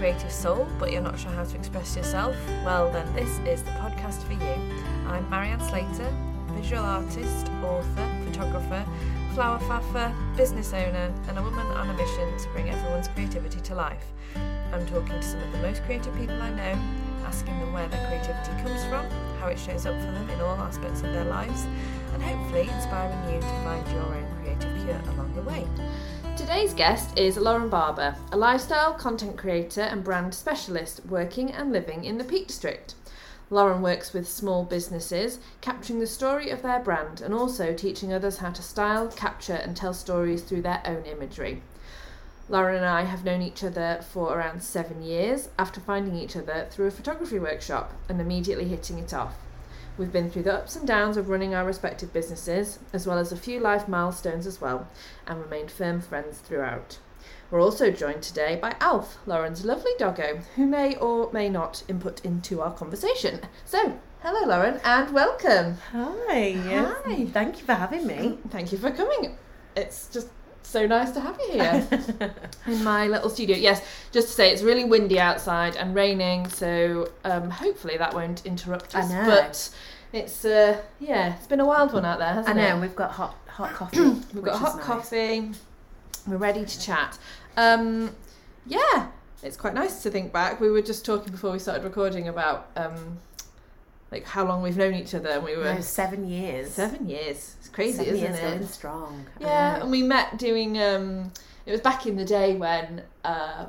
creative soul but you're not sure how to express yourself? Well, then this is the podcast for you. I'm Marianne Slater, visual artist, author, photographer, flower faffer, business owner, and a woman on a mission to bring everyone's creativity to life. I'm talking to some of the most creative people I know, asking them where their creativity comes from, how it shows up for them in all aspects of their lives, and hopefully inspiring you to find your own creative cure along the way. Today's guest is Lauren Barber, a lifestyle content creator and brand specialist working and living in the Peak District. Lauren works with small businesses, capturing the story of their brand and also teaching others how to style, capture, and tell stories through their own imagery. Lauren and I have known each other for around seven years after finding each other through a photography workshop and immediately hitting it off. We've been through the ups and downs of running our respective businesses, as well as a few life milestones as well, and remained firm friends throughout. We're also joined today by Alf, Lauren's lovely doggo, who may or may not input into our conversation. So, hello, Lauren, and welcome. Hi. Hi. Thank you for having me. Thank you for coming. It's just so nice to have you here in my little studio. Yes, just to say it's really windy outside and raining, so um, hopefully that won't interrupt I us. know. But it's uh, yeah, it's been a wild one out there, I hasn't know. it? We've got hot hot coffee. We've got hot nice. coffee. We're ready to chat. Um, yeah, it's quite nice to think back. We were just talking before we started recording about um, like how long we've known each other, and we were No, seven years. seven years. It's crazy, Seven isn't years it? going strong. Yeah, know. and we met doing. Um, it was back in the day when uh,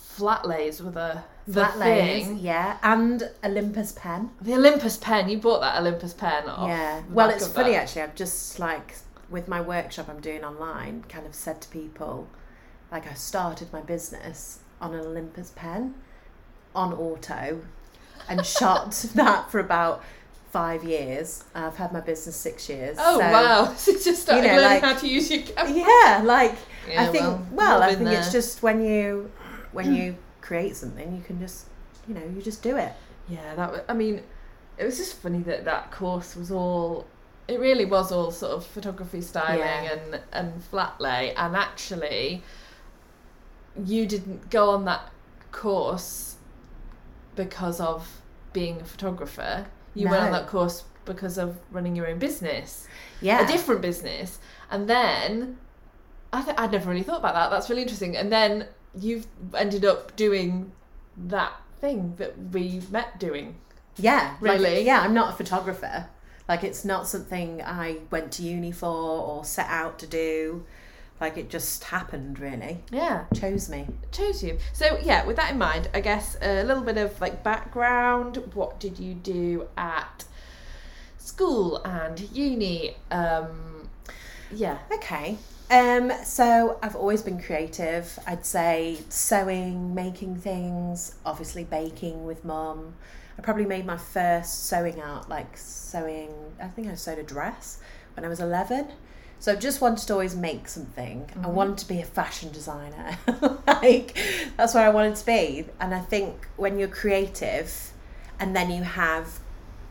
flat lays were the Flat layers, thing. yeah, and Olympus pen. The Olympus pen. You bought that Olympus pen off. yeah. Well, it's funny that. actually. I've just like with my workshop I'm doing online, kind of said to people, like I started my business on an Olympus pen, on auto, and shot that for about five years. I've had my business six years. Oh so- wow! So you just started know, learning like- how to use your camera. Yeah, like Yeah, I think. well, Well, I think it's just when you when you create something, you can just you know you just do it. Yeah, that. Was, I mean, it was just funny that that course was all. It really was all sort of photography styling Yeah. and and flat lay, and actually, you didn't go on that course because of being a photographer. You went on that course because of running your own business, Yeah, a different business, and then. I th- I'd never really thought about that. That's really interesting. And then you've ended up doing that thing that we met doing. yeah, like, Really? yeah, I'm not a photographer. Like it's not something I went to uni for or set out to do. Like it just happened, really. Yeah, Chose me. chose you. So yeah, with that in mind, I guess a little bit of like background. What did you do at school and uni? Um, yeah. Okay. Um, so I've always been creative. I'd say sewing, making things, obviously baking with mum. I probably made my first sewing out, like sewing, I think I sewed a dress when I was 11. So I just wanted to always make something. I wanted to be a fashion designer. like, that's where I wanted to be. And I think when you're creative and then you have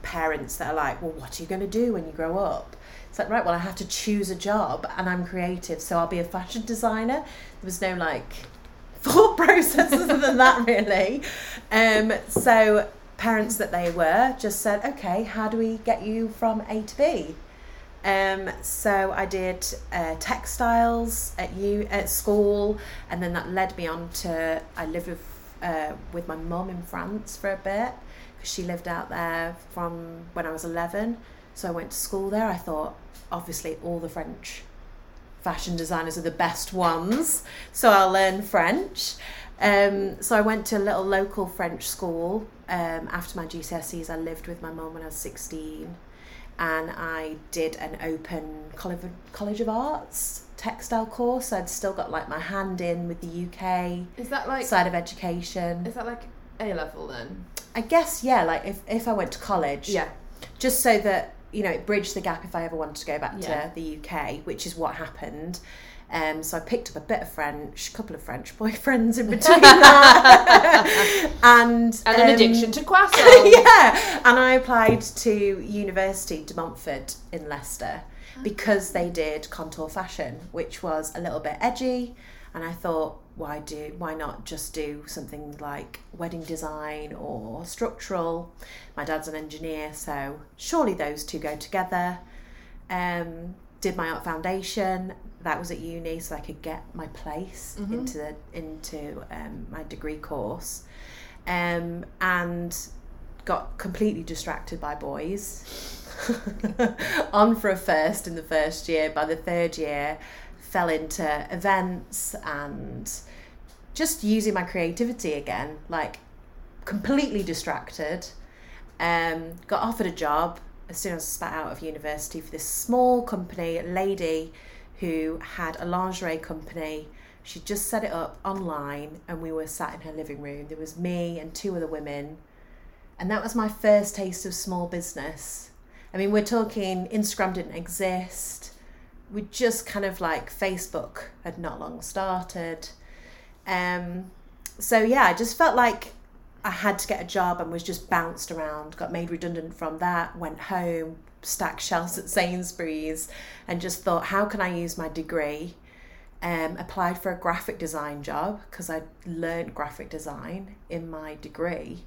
parents that are like, well, what are you going to do when you grow up? Like, right, well, I have to choose a job and I'm creative, so I'll be a fashion designer. There was no like thought process other than that, really. Um, so, parents that they were just said, okay, how do we get you from A to B? Um, so I did uh, textiles at you at school, and then that led me on to I lived with uh, with my mum in France for a bit because she lived out there from when I was eleven. So I went to school there. I thought, obviously, all the French fashion designers are the best ones, so I'll learn French. Um, so I went to a little local French school. Um, after my GCSEs, I lived with my mum when I was sixteen and I did an open college college of arts textile course. I'd still got like my hand in with the UK Is that like side of education. is that like A level then? I guess yeah, like if if I went to college, Yeah. just so that you know it bridged the gap if I ever wanted to go back Yeah. to the UK, which is what happened. Um, so I picked up a bit of French, a couple of French boyfriends in between that, and And an um, addiction to croissants. yeah, and I applied to University de Montfort in Leicester. because they did contour fashion, which was a little bit edgy. And I thought, why do why not just do something like wedding design or structural? My dad's an engineer, so surely those two go together. Um, did my art foundation. That was at uni, so I could get my place Mhm. into the, into um, my degree course, um, and got completely distracted by boys. On for a first in the first year. By the third year, fell into events and just using my creativity again, like completely distracted. Um, got offered a job as soon as I spat out of university for this small company, a lady who had a lingerie company. She just set it up online, and we were sat in her living room. There was me and two other women, and that was my first taste of small business. I mean, we're talking Instagram didn't exist. We just kind of like Facebook had not long started. Um, so yeah, I just felt like I had to get a job and was just bounced around, got made redundant from that, went home, stacked shelves at Sainsbury's, and just thought, how can I use my degree? Um, applied for a graphic design job because I learned graphic design in my degree.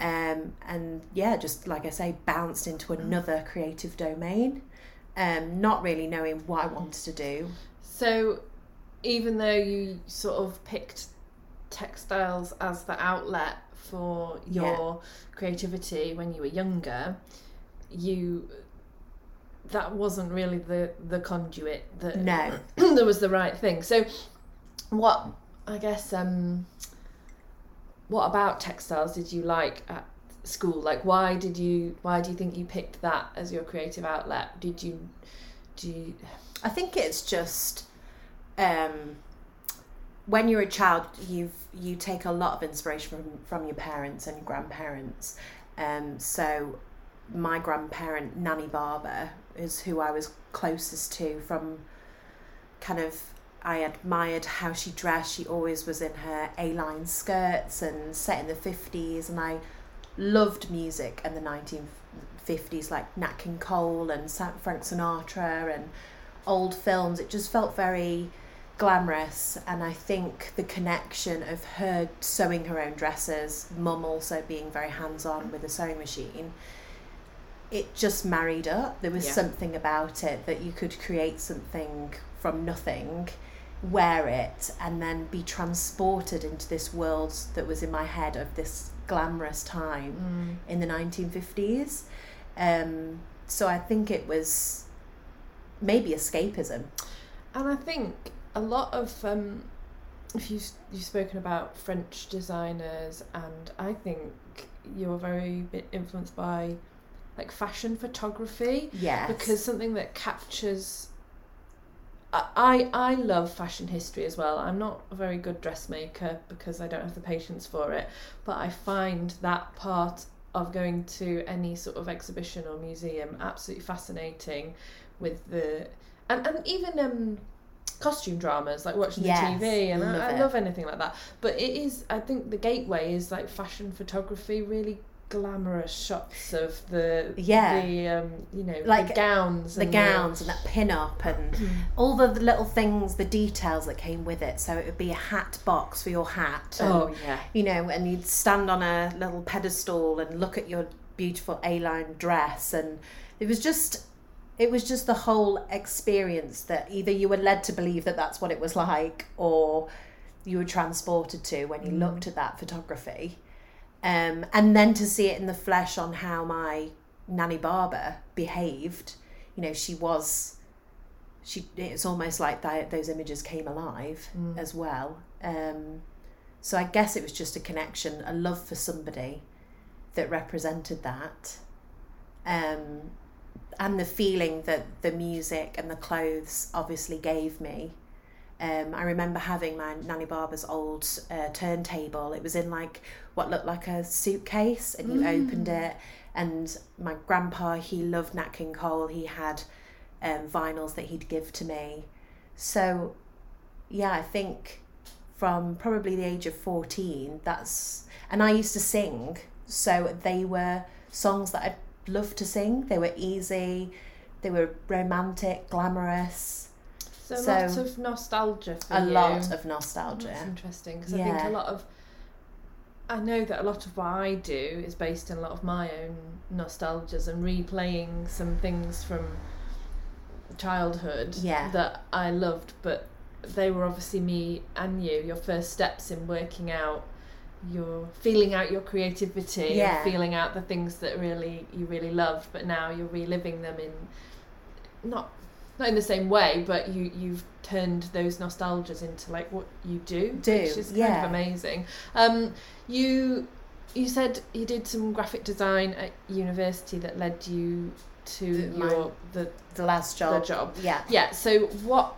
Um, and yeah, just like I say, bounced into another creative domain, um, not really knowing what I wanted to do. So, even though you sort of picked textiles as the outlet for your creativity when you were younger, you that wasn't really the the conduit that No. that was the right thing. So, what I guess um, what about textiles did you like at school? Like, why did you why do you think you picked that as your creative outlet? Did you do you, I think it's just um, when you're a child, you've you take a lot of inspiration from from your parents and your grandparents. Um, so my grandparent Nanny Barber is who I was closest to from kind of I admired how she dressed. She always was in her A-line skirts and set in the 50s and I loved music in the 1950s like Nat King Cole and Frank Sinatra and old films. It just felt very glamorous and I think the connection of her sewing her own dresses, mum also being very hands-on with a sewing machine, it just married up. There was Yeah. something about it that you could create something from nothing, wear it, and then be transported into this world that was in my head of this glamorous time in the 1950s. Um, so I think it was maybe escapism. And I think a lot of um, if you you've spoken about French designers, and I think you're very bit influenced by like fashion photography Yes. because something that captures. I, I I love fashion history as well. I'm not a very good dressmaker because I don't have the patience for it, but I find that part of going to any sort of exhibition or museum absolutely fascinating with the and, and even um costume dramas like watching Yes, the TV and love I, I love anything like that but it is I think the gateway is like fashion photography really glamorous shots of the Yeah. the um you know Like the gowns the and gowns and that pin up and all the little things, the details that came with it. So it would be a hat box for your hat. And, oh yeah you know, and you'd stand on a little pedestal and look at your beautiful A-line dress, and it was just, it was just the whole experience that either you were led to believe that that's what it was like, or you were transported to when you looked at that photography, um, and then to see it in the flesh on how my nanny Barber behaved. You know, she was. She, it's almost like that, those images came alive as well. Um, so I guess it was just a connection, a love for somebody that represented that. Um, and the feeling that the music and the clothes obviously gave me. Um, I remember having my Nanny Barber's old uh, turntable. It was in like what looked like a suitcase, and you opened it. And my grandpa, he loved Nat King Cole. He had um, vinyls that he'd give to me. So, yeah, I think from probably the age of 14 that's and i used to sing so they were songs that i loved to sing they were easy They were romantic, glamorous, So, So- lots of nostalgia for a you. lot of nostalgia. That's interesting because I think a lot of. I know that a lot of what I do is based on a lot of my own nostalgias and replaying some things from childhood Yeah. that I loved, but they were obviously me and you, your first steps in working out your feeling out your creativity Yeah. feeling out the things that really you really love but now you're reliving them in not not in the same way, but you you've turned those nostalgias into like what you do, Do, which is kind yeah. of amazing. Um, you you said you did some graphic design at university that led you to The- my- your the The last job. the job. Yeah. Yeah. So what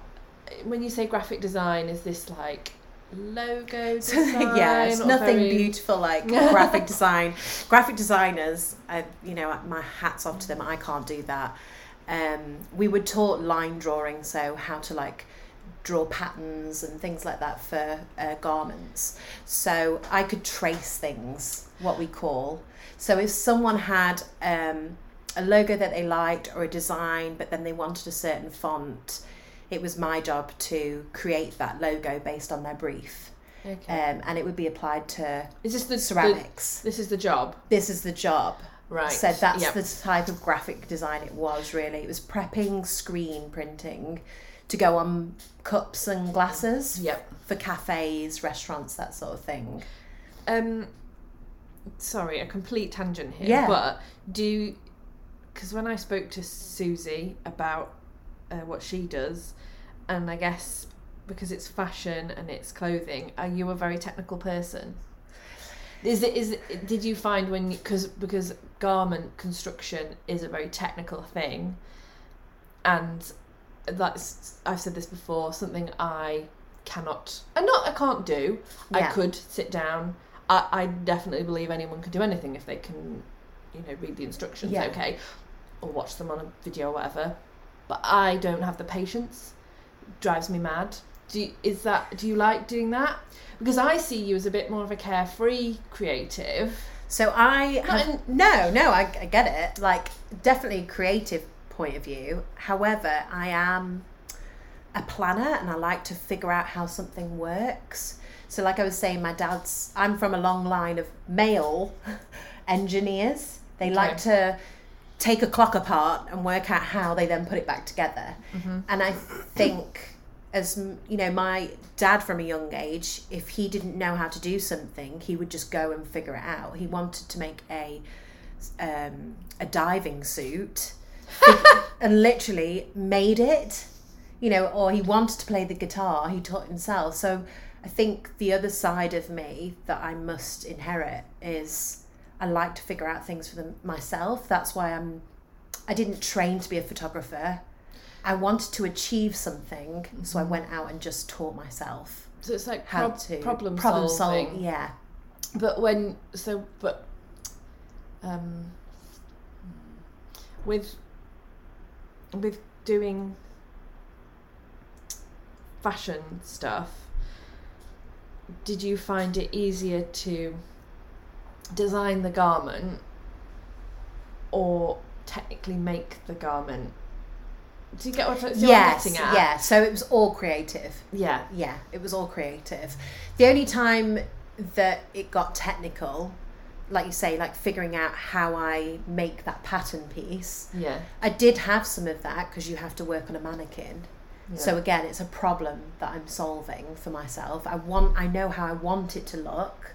when you say graphic design, is this like logo design? yeah, it's nothing very- beautiful like graphic design. Graphic designers, I, you know, my hats off to them. I can't do that. Um, we were taught line drawing, so how to like draw patterns and things like that for uh, garments. So I could trace things, what we call. So if someone had um, a logo that they liked or a design, but then they wanted a certain font, it was my job to create that logo based on their brief Okay. um, and it would be applied to is this the the- ceramics. this is the job, this is the job. right? So that's Yep. the type of graphic design it was really. It was prepping screen printing to go on cups and glasses Yep. for cafes, restaurants, that sort of thing. Um, sorry, a complete tangent here. Yeah. But do because when I spoke to Susie about uh, what she does, and I guess because it's fashion and it's clothing, are you a very technical person? Is it is it, did you find when because because garment construction is a very technical thing, and that's I've said this before something I cannot and not I can't do. I could sit down. I, I definitely believe anyone can do anything if they can, you know, read the instructions. Yeah. Okay, or watch them on a video or whatever. But I don't have the patience. drives me mad. Do you, is that do you like doing that? Because I see you as a bit more of a carefree creative. So I have, in- no, no, I, I get it. Like definitely creative point of view. However, I am a planner and I like to figure out how something works. So like I was saying, my dad's I'm from a long line of male engineers. They like to take a clock apart and work out how they then put it back together. And I think as you know my dad from a young age if he didn't know how to do something he would just go and figure it out. He wanted to make a um, a diving suit and literally made it you know or he wanted to play the guitar he taught himself. So i think the other side of me that i must inherit is i like to figure out things for them myself that's why i'm i didn't train to be a photographer I wanted to achieve something, so I went out and just taught myself So it's like how prob- to problem, problem solving. solve. Yeah, But when so but um with with doing fashion stuff did you find it easier to design the garment or technically make the garment do you get what, I- see what yes, I'm getting at? yeah. So it was all creative. yeah Yeah, it was all creative. The only time that it got technical, like you say, like figuring out how I make that pattern piece, yeah I did have some of that because you have to work on a mannequin. yeah. So again, it's a problem that I'm solving for myself. I want, I know how I want it to look.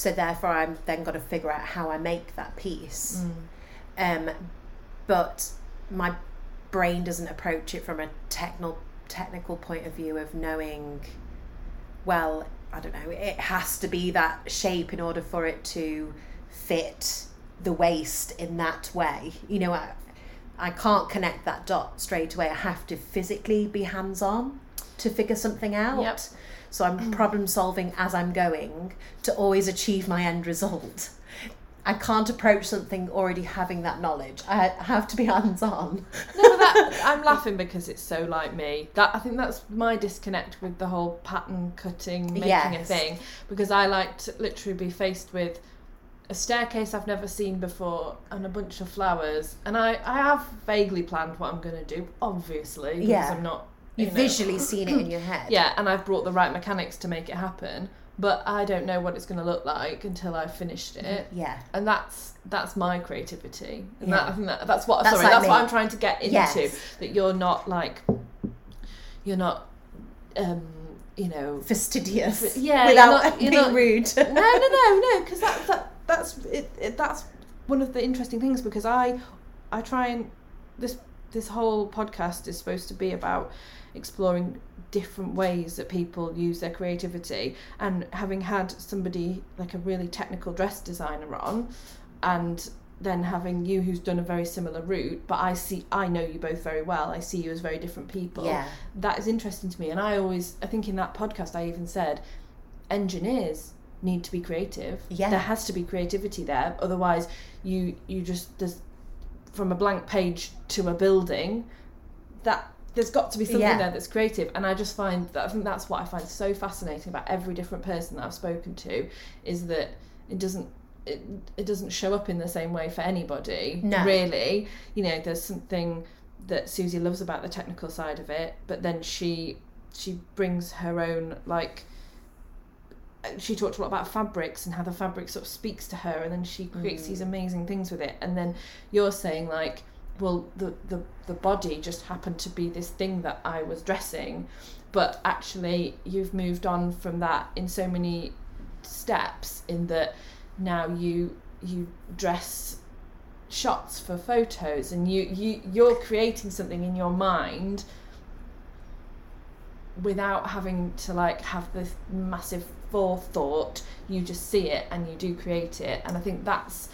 So therefore, I'm then got to figure out how I make that piece. Mm. Um, but my brain doesn't approach it from a technical technical point of view of knowing. Well, I don't know. It has to be that shape in order for it to fit the waist in that way. You know, I, I can't connect that dot straight away. I have to physically be hands on to figure something out. Yep. So I'm mm. problem solving as I'm going to always achieve my end result. I can't approach something already having that knowledge. I have to be hands on. No, that, I'm laughing because it's so like me. That I think that's my disconnect with the whole pattern cutting, making a Yes. thing. Because I like to literally be faced with a staircase I've never seen before and a bunch of flowers. And I, I have vaguely planned what I'm going to do, obviously, because Yeah. I'm not. You've you know- visually seen it in your head. Yeah, and I've brought the right mechanics to make it happen, but I don't know what it's going to look like until I've finished it. Yeah. And that's that's my creativity, and Yeah. that, that, that's what That's sorry, like that's what. I'm trying to get into. Yes. That you're not like, you're not, um, you know, Fastidious. Yeah, Without you're not- you're being not- rude. no, no, no, no, because that, that that's it, it, that's one of the interesting things because I I try and this this whole podcast is supposed to be about exploring different ways that people use their creativity and having had somebody like a really technical dress designer on and then having you who's done a very similar route but I see I know you both very well I see you as very different people Yeah. that is interesting to me. And I always, I think in that podcast, I even said engineers need to be creative. Yeah. There has to be creativity there. Otherwise, you you just there's from a blank page to a building that there's got to be something Yeah. there that's creative and i just find that i think that's what i find so fascinating about every different person that i've spoken to is that it doesn't it, it doesn't show up in the same way for anybody No. really you know there's something that susie loves about the technical side of it but then she she brings her own like she talked a lot about fabrics and how the fabric sort of speaks to her and then she creates these mm. amazing things with it and then you're saying like well the, the the body just happened to be this thing that I was dressing but actually you've moved on from that in so many steps in that now you you dress shots for photos and you you you're creating something in your mind without having to like have this massive forethought. You just see it and you do create it. And i think that's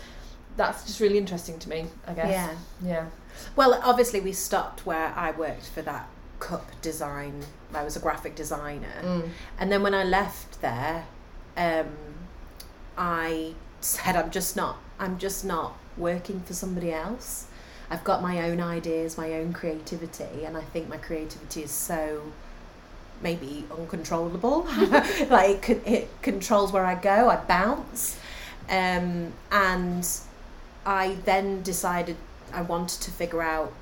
that's just really interesting to me i guess Yeah. yeah Well, obviously, we stopped where I worked for that cup design. I was a graphic designer. Mm. And then when I left there, um, I said, I'm just not, I'm just not working for somebody else. I've got my own ideas, my own creativity, and I think my creativity is so maybe uncontrollable. like it, it controls where I go, I bounce. Um, and I then decided I wanted to figure out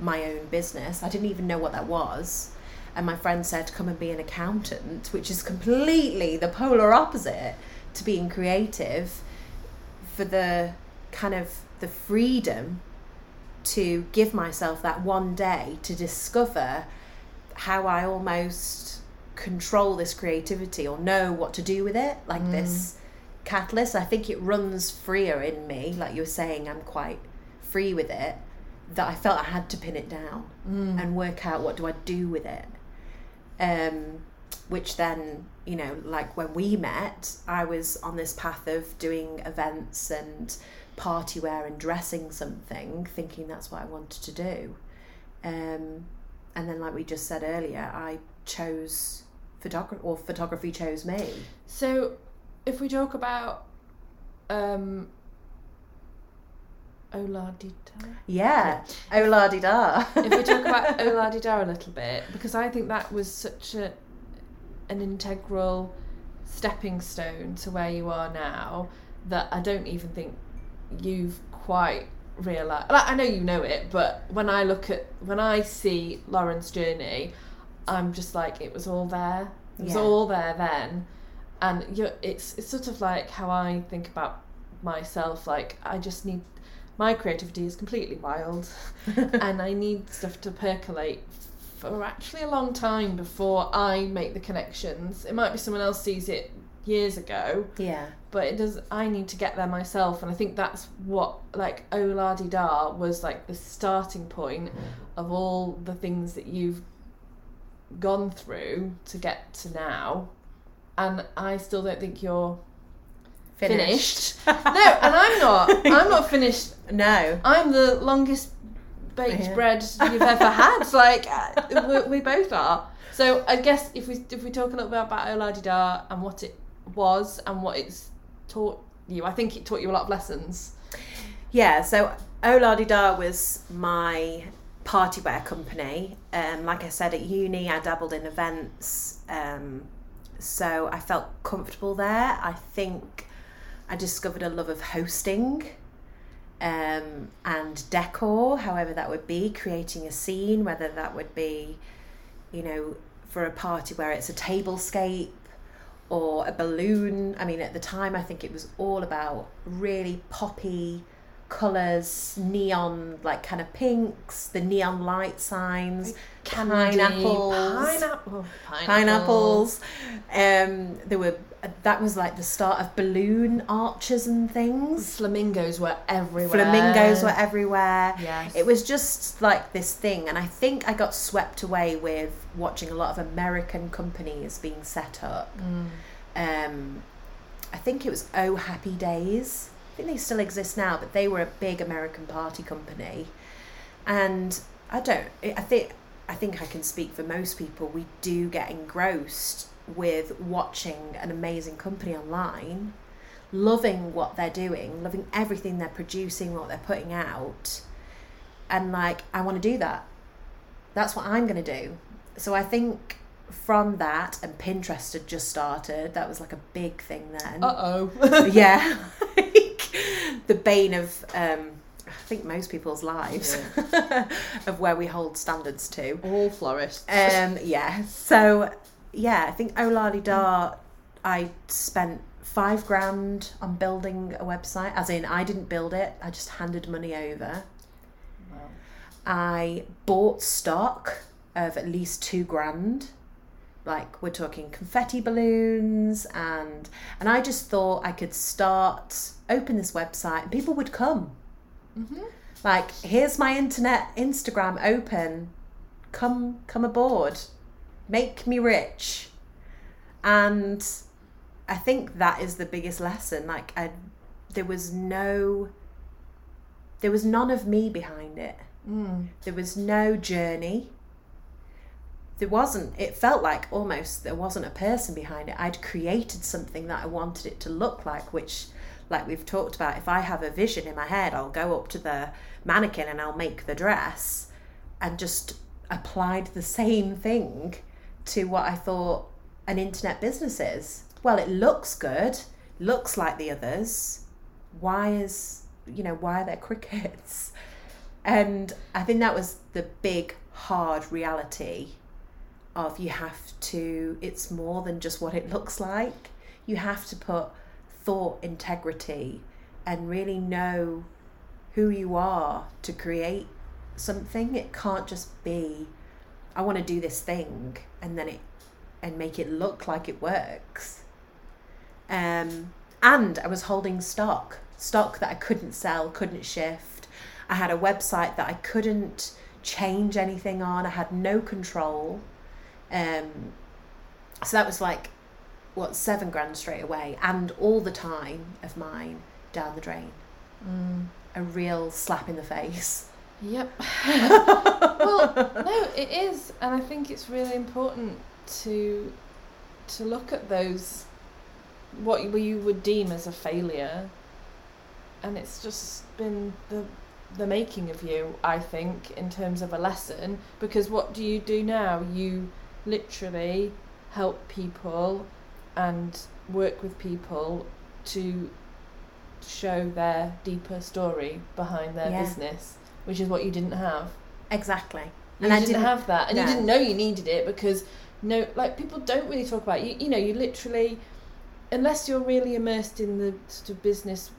my own business. I didn't even know what that was. And my friend said, come and be an accountant, which is completely the polar opposite to being creative for the kind of the freedom to give myself that one day to discover how I almost control this creativity or know what to do with it, like mm. this catalyst. I think it runs freer in me, like you were saying, I'm quite free with it, that I felt I had to pin it down and work out what do I do with it. Um, which then, you know, like when we met, I was on this path of doing events and party wear and dressing something, thinking that's what I wanted to do. Um, and then, like we just said earlier, I chose photography, or photography chose me. so if we talk about um. Yeah, oh la if we talk about Oladida a little bit, because I think that was such a an integral stepping stone to where you are now that I don't even think you've quite realised. Like, I know you know it, but when I look at when I see Lauren's journey, I'm just like it was all there. It was Yeah. all there then, and you're, it's it's sort of like how I think about myself. Like I just need my creativity is completely wild and I need stuff to percolate for actually a long time before I make the connections. It might be someone else sees it years ago, yeah, but it does. I need to get there myself, and I think that's what like Oh La Di Da was like the starting point of all the things that you've gone through to get to now. And I still don't think you're finished. no, and I'm not. I'm not finished No. I'm the longest baked Yeah. bread you've ever had. Like uh, we, we both are. So I guess if we if we talk a little bit about Oladida and what it was and what it's taught you, I think it taught you a lot of lessons. Yeah, so Oladida was my party wear company. Um, like I said, at uni, I dabbled in events. Um, so I felt comfortable there. I think I discovered a love of hosting um, and decor, however that would be, creating a scene, whether that would be, you know, for a party where it's a tablescape or a balloon. I mean, at the time, I think it was all about really poppy colours, neon, like kind of pinks, the neon light signs, Candy, pineapples, Pineapple. pineapples. Um, there were that was like the start of balloon arches and things. Flamingos were everywhere. Flamingos were everywhere. Yes. It was just like this thing, and I think I got swept away with watching a lot of American companies being set up. Um, I think it was Oh Happy Days. Think they still exist now, but they were a big American party company, and I don't. I think I think I can speak for most people. We do get engrossed with watching an amazing company online, loving what they're doing, loving everything they're producing, what they're putting out, and like I want to do that. That's what I'm going to do. So I think from that and Pinterest had just started. That was like a big thing then. Uh oh. yeah, the bane of um, I think most people's lives of where we hold standards to. All florists. Um, yeah. So yeah, I think Oladida, I spent five grand on building a website. As in, I didn't build it. I just handed money over. Wow. I bought stock of at least two grand. Like we're talking confetti balloons and and I just thought I could start open this website and people would come. Mm-hmm. Like here's my internet Instagram open. Come come aboard. Make me rich. And I think that is the biggest lesson. Like I there was no there was none of me behind it. Mm. There was no journey. There wasn't, it felt like almost there wasn't a person behind it. I'd created something that I wanted it to look like, which, like we've talked about, if I have a vision in my head, I'll go up to the mannequin and I'll make the dress and just applied the same thing to what I thought an internet business is. Well, it looks good, looks like the others. Why is, you know, why are there crickets? And I think that was the big, hard reality of you have to, it's more than just what it looks like. You have to put thought, integrity, and really know who you are to create something. It can't just be, I want to do this thing and then it, and make it look like it works. Um, and I was holding stock, stock that I couldn't sell, couldn't shift. I had a website that I couldn't change anything on. I had no control. Um, so that was like, what, seven grand straight away, and all the time of mine down the drain. A real slap in the face. Yep. well, no, it is, and I think it's really important to to look at those what you, you would deem as a failure, and it's just been the the making of you, I think, in terms of a lesson. Because what do you do now? You literally help people and work with people to show their deeper story behind their Yeah. business, which is what you didn't have. Exactly. You And I didn't, didn't- have that, and no. you didn't know you needed it because no, like people don't really talk about it. you. You know, you literally, unless you're really immersed in the sort of business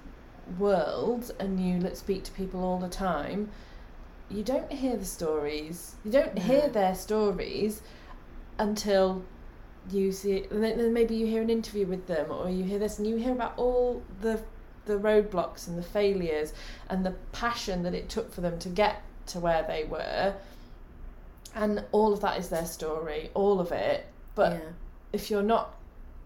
world and you let speak to people all the time, you don't hear the stories. You don't No. hear their stories until you see it, and then, maybe you hear an interview with them, or you hear this, and you hear about all the the roadblocks and the failures and the passion that it took for them to get to where they were. And all of that is their story, all of it. But yeah. if you're not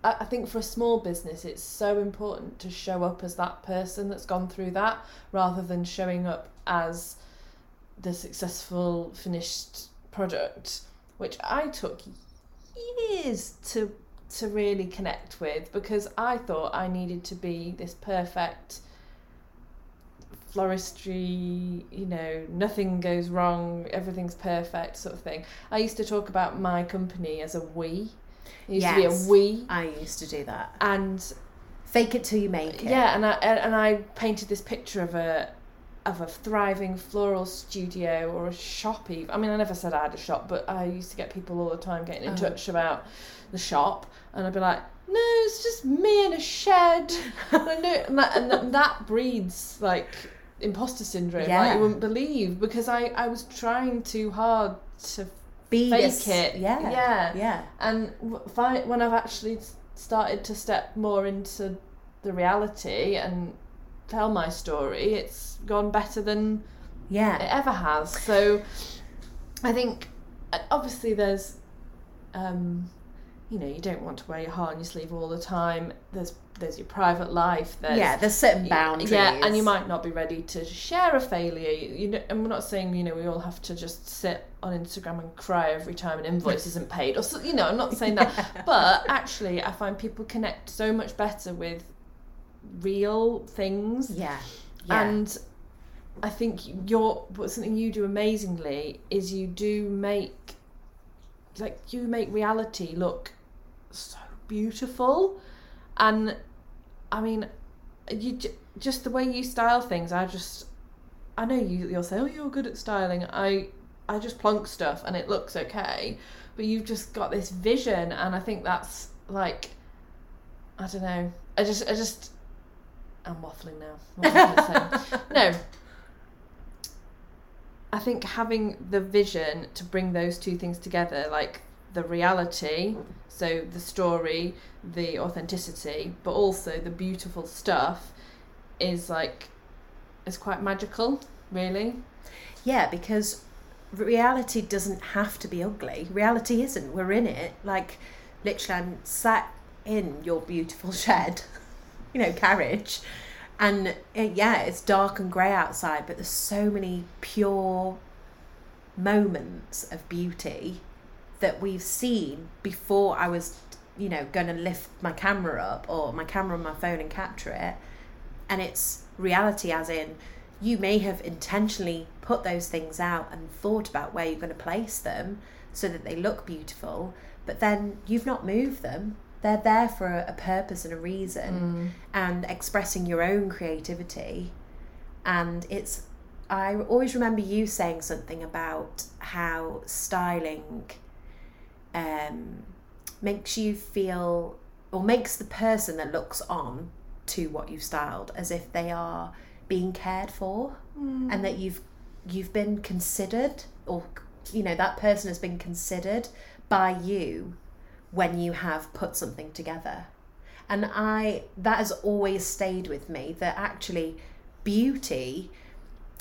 I I think for a small business it's so important to show up as that person that's gone through that rather than showing up as the successful finished product which I took years to to really connect with because I thought I needed to be this perfect floristry, you know, nothing goes wrong, everything's perfect sort of thing. I used to talk about my company as a we. It used to be a we I used to do that. and Fake it till you make it. Yeah, and I and I painted this picture of a of a thriving floral studio or a shop. Even I mean, I never said I had a shop, but I used to get people all the time getting in Oh. touch about the shop, and I'd be like, "No, it's just me in a shed." and, and, that, and that, that breeds like imposter syndrome, like Yeah. you wouldn't believe, because I I was trying too hard to Be fake this- it. Yeah. yeah. Yeah. And when I've actually started to step more into the reality and tell my story, it's gone better than Yeah. it ever has. So I think uh, obviously there's, um, you know, you don't want to wear your heart on your sleeve all the time. There's there's your private life. There's, yeah, there's certain boundaries. yeah, and you might not be ready to share a failure. You know, and we're not saying you know we all have to just sit on Instagram and cry every time an invoice isn't paid, or so, you know. I'm not saying that, but actually, I find people connect so much better with real things, Yeah. Yeah. and I think your what something you do amazingly is you do make like you make reality look so beautiful. And I mean you just the way you style things I just I know you you'll say oh you're good at styling. I I just plonk stuff and it looks okay. But you've just got this vision and I think that's like I don't know. I just I just I'm waffling now I no I think having the vision to bring those two things together, like the reality, so the story, the authenticity, but also the beautiful stuff, is like, is quite magical, really. Yeah, because reality doesn't have to be ugly. Reality isn't. We're in it. Like, literally, I'm sat in your beautiful shed, you know, carriage. And uh, yeah, it's dark and grey outside, but there's so many pure moments of beauty that we've seen before I was, you know, going to lift my camera up or my camera on my phone and capture it. And it's reality, as in, you may have intentionally put those things out and thought about where you're going to place them so that they look beautiful, but then you've not moved them. They're there for a, a purpose and a reason, and expressing your own creativity. And it's, I always remember you saying something about how styling um, makes you feel, or makes the person that looks on to what you've styled as if they are being cared for and that you've you've been considered or you know that person has been considered by you when you have put something together and i that has always stayed with me that actually beauty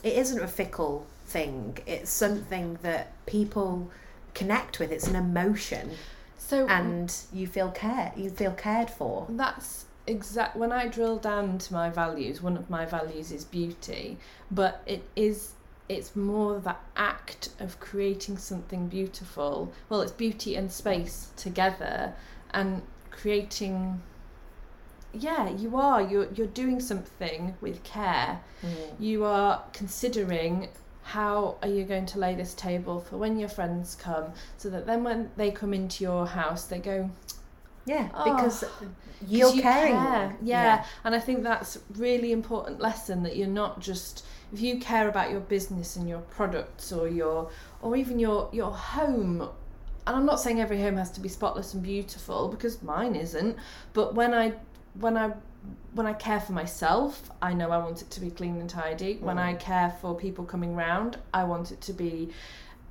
it isn't a fickle thing it's something that people connect with it's an emotion So and you feel care you feel cared for That's exact. When I drill down to my values, one of my values is beauty, but it is. It's more the act of creating something beautiful. Well, it's beauty and space together, and creating. Yeah, you are. You're you're doing something with care. Mm. You are considering how are you going to lay this table for when your friends come, so that then when they come into your house, they go, yeah Oh, because 'Cause you're you caring care. more. Yeah. and I think that's really important lesson that you're not just if you care about your business and your products or your or even your your home. And I'm not saying every home has to be spotless and beautiful because mine isn't. But when I when I when I care for myself, I know I want it to be clean and tidy. When I care for people coming round, I want it to be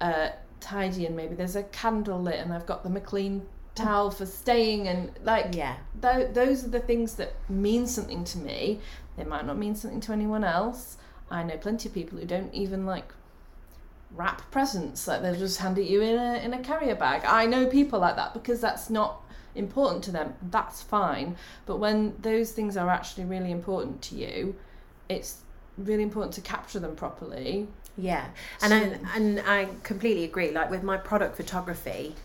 uh, tidy and maybe there's a candle lit and I've got the McLean towel for staying and like yeah tho- those are the things that mean something to me. They might not mean something to anyone else. I know plenty of people who don't even like wrap presents, like they'll just hand it you in a in a carrier bag. I know people like that because that's not important to them. That's fine. But when those things are actually really important to you, it's really important to capture them properly. Yeah, and I and I completely agree. Like with my product photography,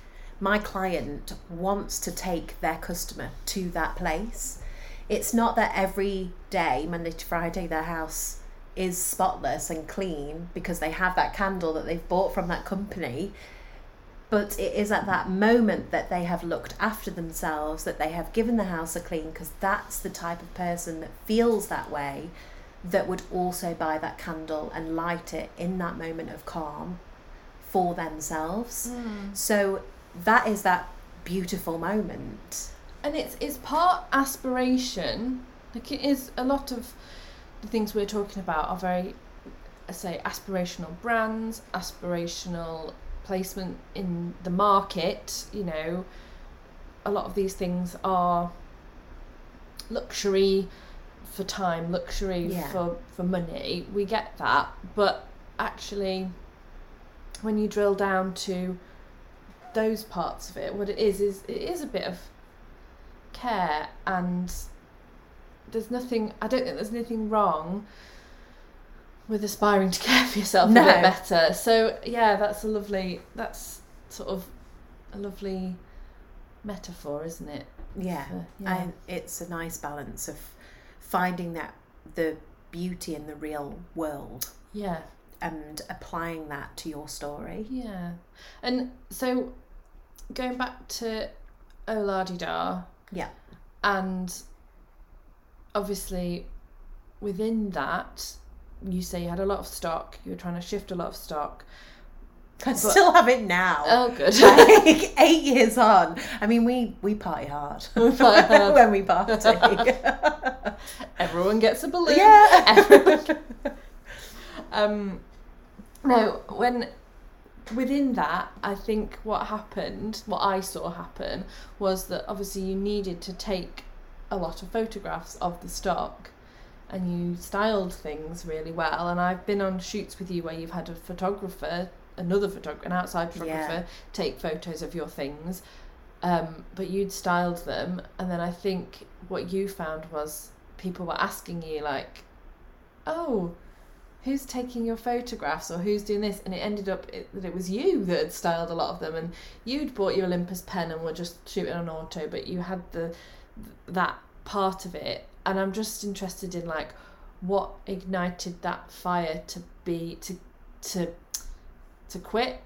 my client wants to take their customer to that place. It's not that every day, Monday to Friday, their house is spotless and clean because they have that candle that they've bought from that company. but it is at that moment that they have looked after themselves, that they have given the house a clean, because that's the type of person that feels that way, that would also buy that candle and light it in that moment of calm for themselves. Hmm. So that is that beautiful moment. and it's it's part aspiration like it is a lot of the things we're talking about are very I say aspirational brands aspirational placement in the market you know a lot of these things are luxury for time luxury Yeah. for for money we get that but actually when you drill down to those parts of it what it is is it is a bit of care and there's nothing I don't think there's anything wrong with aspiring to care for yourself No. a bit better. So yeah, that's a lovely that's sort of a lovely metaphor, isn't it? Yeah. For- yeah. And it's a nice balance of finding that the beauty in the real world yeah. and applying that to your story. Yeah. And so going back to Oladida. Yeah. And obviously within that you say you had a lot of stock, you were trying to shift a lot of stock. I still have it now. Oh good. like eight years on. I mean, we we party hard We party hard. when we party. Everyone gets a balloon. yeah. Everyone. um, no, when within that, I think what happened, what I saw happen, was that obviously you needed to take a lot of photographs of the stock and you styled things really well. And I've been on shoots with you where you've had a photographer, another photographer, an outside photographer, Yeah. take photos of your things. Um, but you'd styled them, and then I think what you found was people were asking you like, "Oh, who's taking your photographs or who's doing this?" And it ended up it, that it was you that had styled a lot of them, and you'd bought your Olympus pen and were just shooting on auto, but you had the that part of it, and I'm just interested in like what ignited that fire to be to to to quit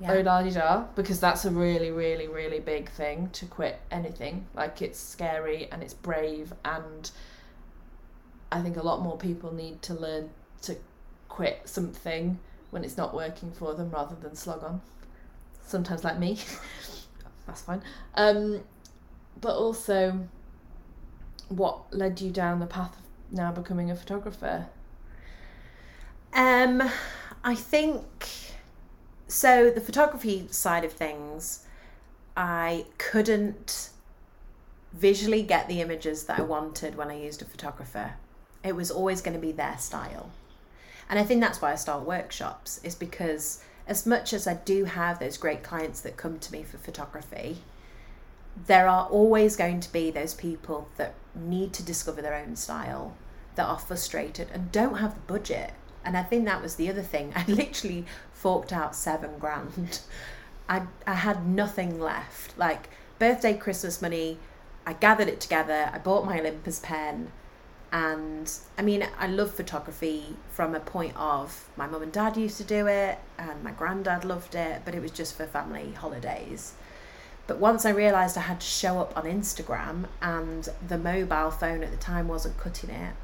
Yeah. oh la da because that's a really really really big thing to quit anything. Like it's scary and it's brave and i think a lot more people need to learn to quit something when it's not working for them rather than slog on. Sometimes like me. That's fine. Um but also what led you down the path of now becoming a photographer Um, I think so. The photography side of things, I couldn't visually get the images that I wanted when I used a photographer. It was always going to be their style, and I think that's why I start workshops. Is because as much as I do have those great clients that come to me for photography, there are always going to be those people that need to discover their own style that are frustrated and don't have the budget. And I think that was the other thing. I literally forked out seven grand. I, I had nothing left. Like birthday, Christmas money, I gathered it together. I bought my Olympus pen. And I mean, I love photography from a point of my mum and dad used to do it, and my granddad loved it, but it was just for family holidays. But once I realised I had to show up on Instagram and the mobile phone at the time wasn't cutting it,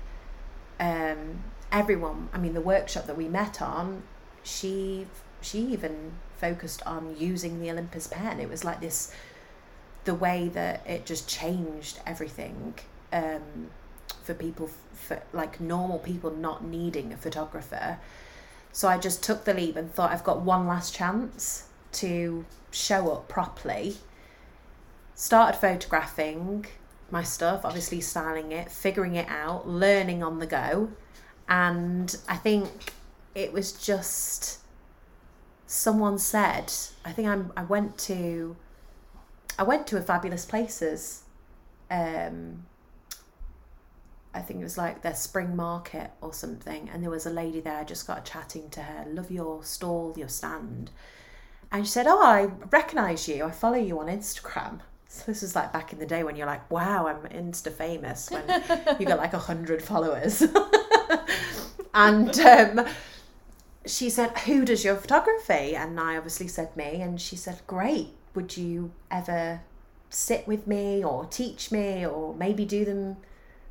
um, everyone, I mean, the workshop that we met on, she she even focused on using the Olympus pen. It was like this, the way that it just changed everything um, for people, for like normal people not needing a photographer. So I just took the leap and thought I've got one last chance to show up properly. Started photographing my stuff, obviously styling it, figuring it out, learning on the go. And I think it was just someone said, I think I'm I went to I went to a fabulous places. Um I think it was like their spring market or something, and there was a lady there. I just got chatting to her. Love your stall, your stand. And she said, "Oh, I recognise you. I follow you on Instagram." So this was like back in the day when you're like, "Wow, I'm Insta famous." When you got like a hundred followers, and um, she said, Who does your photography? And I obviously said me. And she said, Great. Would you ever sit with me or teach me or maybe do them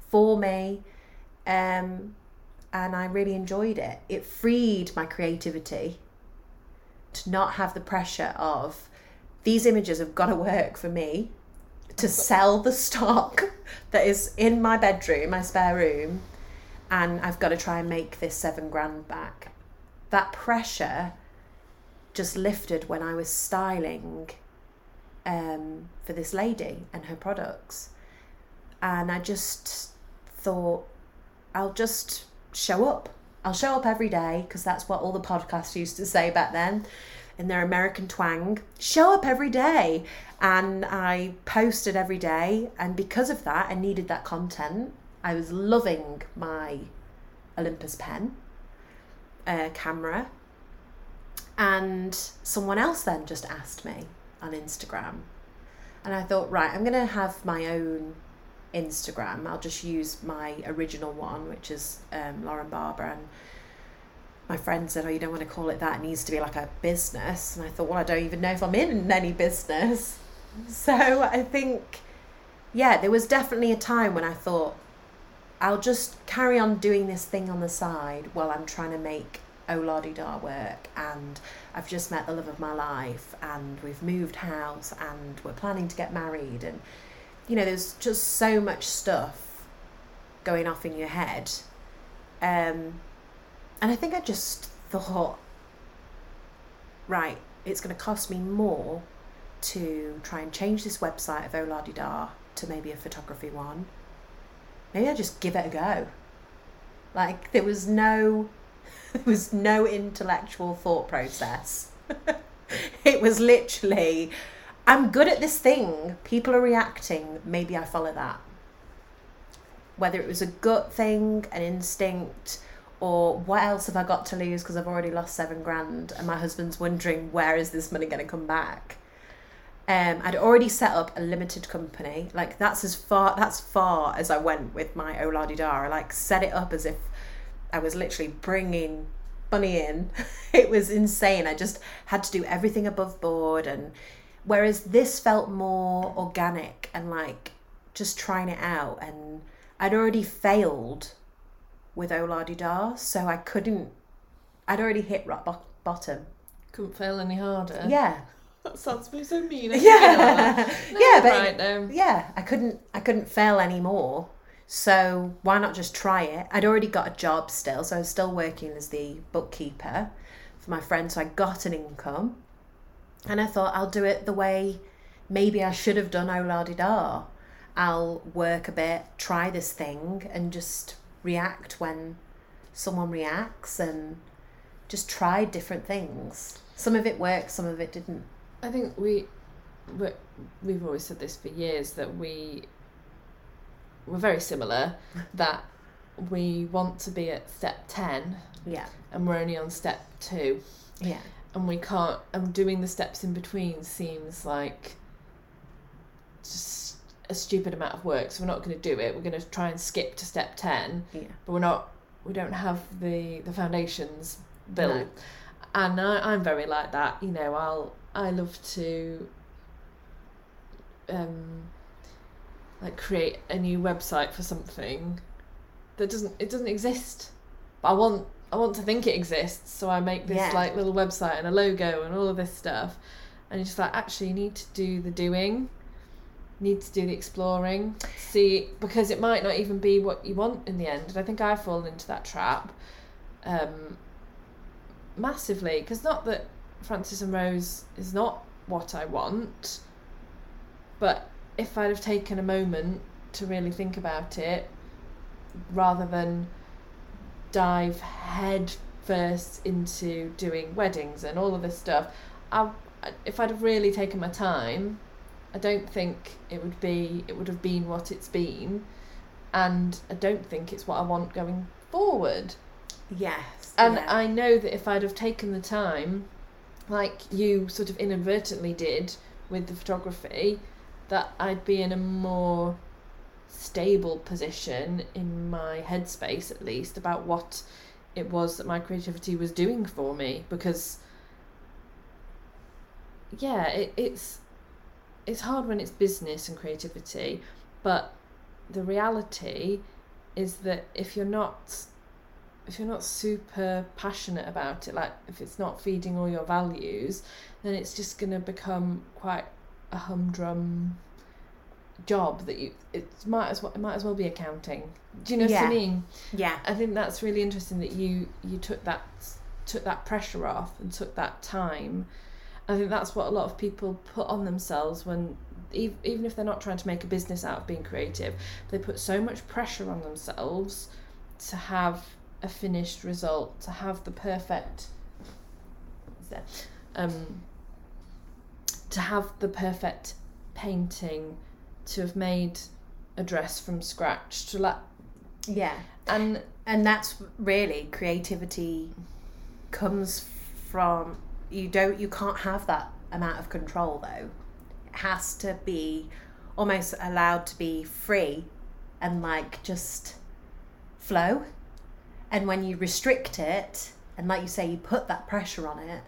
for me? Um, and I really enjoyed it. It freed my creativity to not have the pressure of these images have got to work for me to sell the stock that is in my bedroom, my spare room, and I've got to try and make this seven grand back that pressure just lifted when I was styling um, for this lady and her products. And I just thought, I'll just show up. I'll show up every day because that's what all the podcasts used to say back then in their American twang. Show up every day. And I posted every day. And because of that, I needed that content. I was loving my Olympus pen uh, camera. And someone else then just asked me on Instagram. And I thought, right, I'm going to have my own Instagram. I'll just use my original one, which is um, Lauren Barber. And my friend said, Oh, you don't want to call it that. It needs to be like a business. And I thought, Well, I don't even know if I'm in any business. So I think, yeah, there was definitely a time when I thought, I'll just carry on doing this thing on the side while I'm trying to make Oladida work and I've just met the love of my life and we've moved house and we're planning to get married and you know there's just so much stuff going off in your head um, and I think I just thought right it's going to cost me more to try and change this website of Oladida to maybe a photography one maybe I just give it a go. Like there was no there was no intellectual thought process. it was literally I'm good at this thing. People are reacting. Maybe I follow that. Whether it was a gut thing, an instinct, or what else have I got to lose because I've already lost seven grand and my husband's wondering where is this money going to come back. Um, I'd already set up a limited company. Like that's as far that's far as I went with my Oladida. I like set it up as if I was literally bringing money in. it was insane. I just had to do everything above board, and whereas this felt more organic and like just trying it out. And I'd already failed with Oladida, so I couldn't. I'd already hit rock bottom. Couldn't fail any harder. Yeah. That sounds really so mean. Yeah, no, yeah, but right yeah, I couldn't, I couldn't fail anymore. So why not just try it? I'd already got a job still, so I was still working as the bookkeeper for my friend. So I got an income, and I thought I'll do it the way maybe I should have done Oladida. I'll work a bit, try this thing, and just react when someone reacts, and just try different things. Some of it worked, some of it didn't. I think we, we we've always said this for years that we we're very similar. that we want to be at step ten, Yeah, and we're only on step two, yeah, and we can't. And doing the steps in between seems like just a stupid amount of work. So we're not going to do it. We're going to try and skip to step ten, yeah. but we're not. We don't have the the foundations built. No. And I, I'm very like that. You know, I'll I love to um like create a new website for something that doesn't it doesn't exist. But I want I want to think it exists, so I make this Yeah. like little website and a logo and all of this stuff. And it's just like actually you need to do the doing. Need to do the exploring. See because it might not even be what you want in the end. And I think I've fallen into that trap. Um massively because not that Frances and Rose is not what I want, but if I'd have taken a moment to really think about it, rather than dive head first into doing weddings and all of this stuff, I, if I'd have really taken my time, I don't think it would be it would have been what it's been, and I don't think it's what I want going forward. Yes. And yeah. I know that if I'd have taken the time, like you sort of inadvertently did with the photography, that I'd be in a more stable position in my headspace at least about what it was that my creativity was doing for me because yeah it, it's it's hard when it's business and creativity but the reality is that if you're not if you're not super passionate about it like if it's not feeding all your values then it's just going to become quite a humdrum job that you it might as well it might as well be accounting do you know Yeah. what i mean Yeah. I think that's really interesting that you you took that took that pressure off and took that time. I think that's what a lot of people put on themselves when even if they're not trying to make a business out of being creative, they put so much pressure on themselves to have a finished result, to have the perfect um to have the perfect painting, to have made a dress from scratch, to like Yeah. and and that's really creativity comes from you don't you can't have that amount of control though. It has to be almost allowed to be free and like just flow. And when you restrict it and like you say you put that pressure on it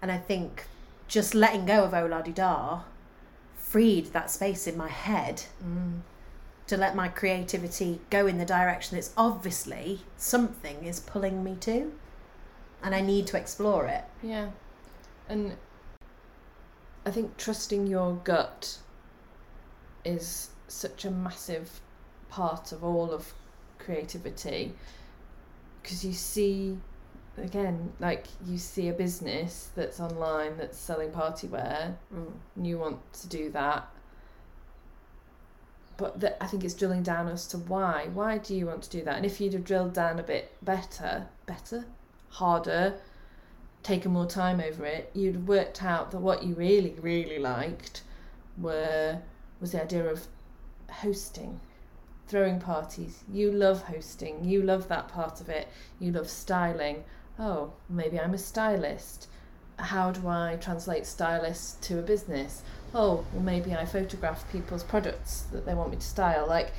and i think just letting go of ola freed that space in my head mm. to let my creativity go in the direction it's obviously something is pulling me to and I need to explore it. Yeah. And I think trusting your gut is such a massive part of all of creativity because you see again like you see a business that's online that's selling party wear mm. and you want to do that. But the, I think it's drilling down as to why. Why do you want to do that? And if you'd have drilled down a bit better better harder taken more time over it you'd worked out that what you really really liked were was the idea of hosting throwing parties. You love hosting. You love that part of it. You love styling. Oh maybe i'm a stylist. How do i translate stylist to a business? Oh well maybe i photograph people's products that they want me to style. Like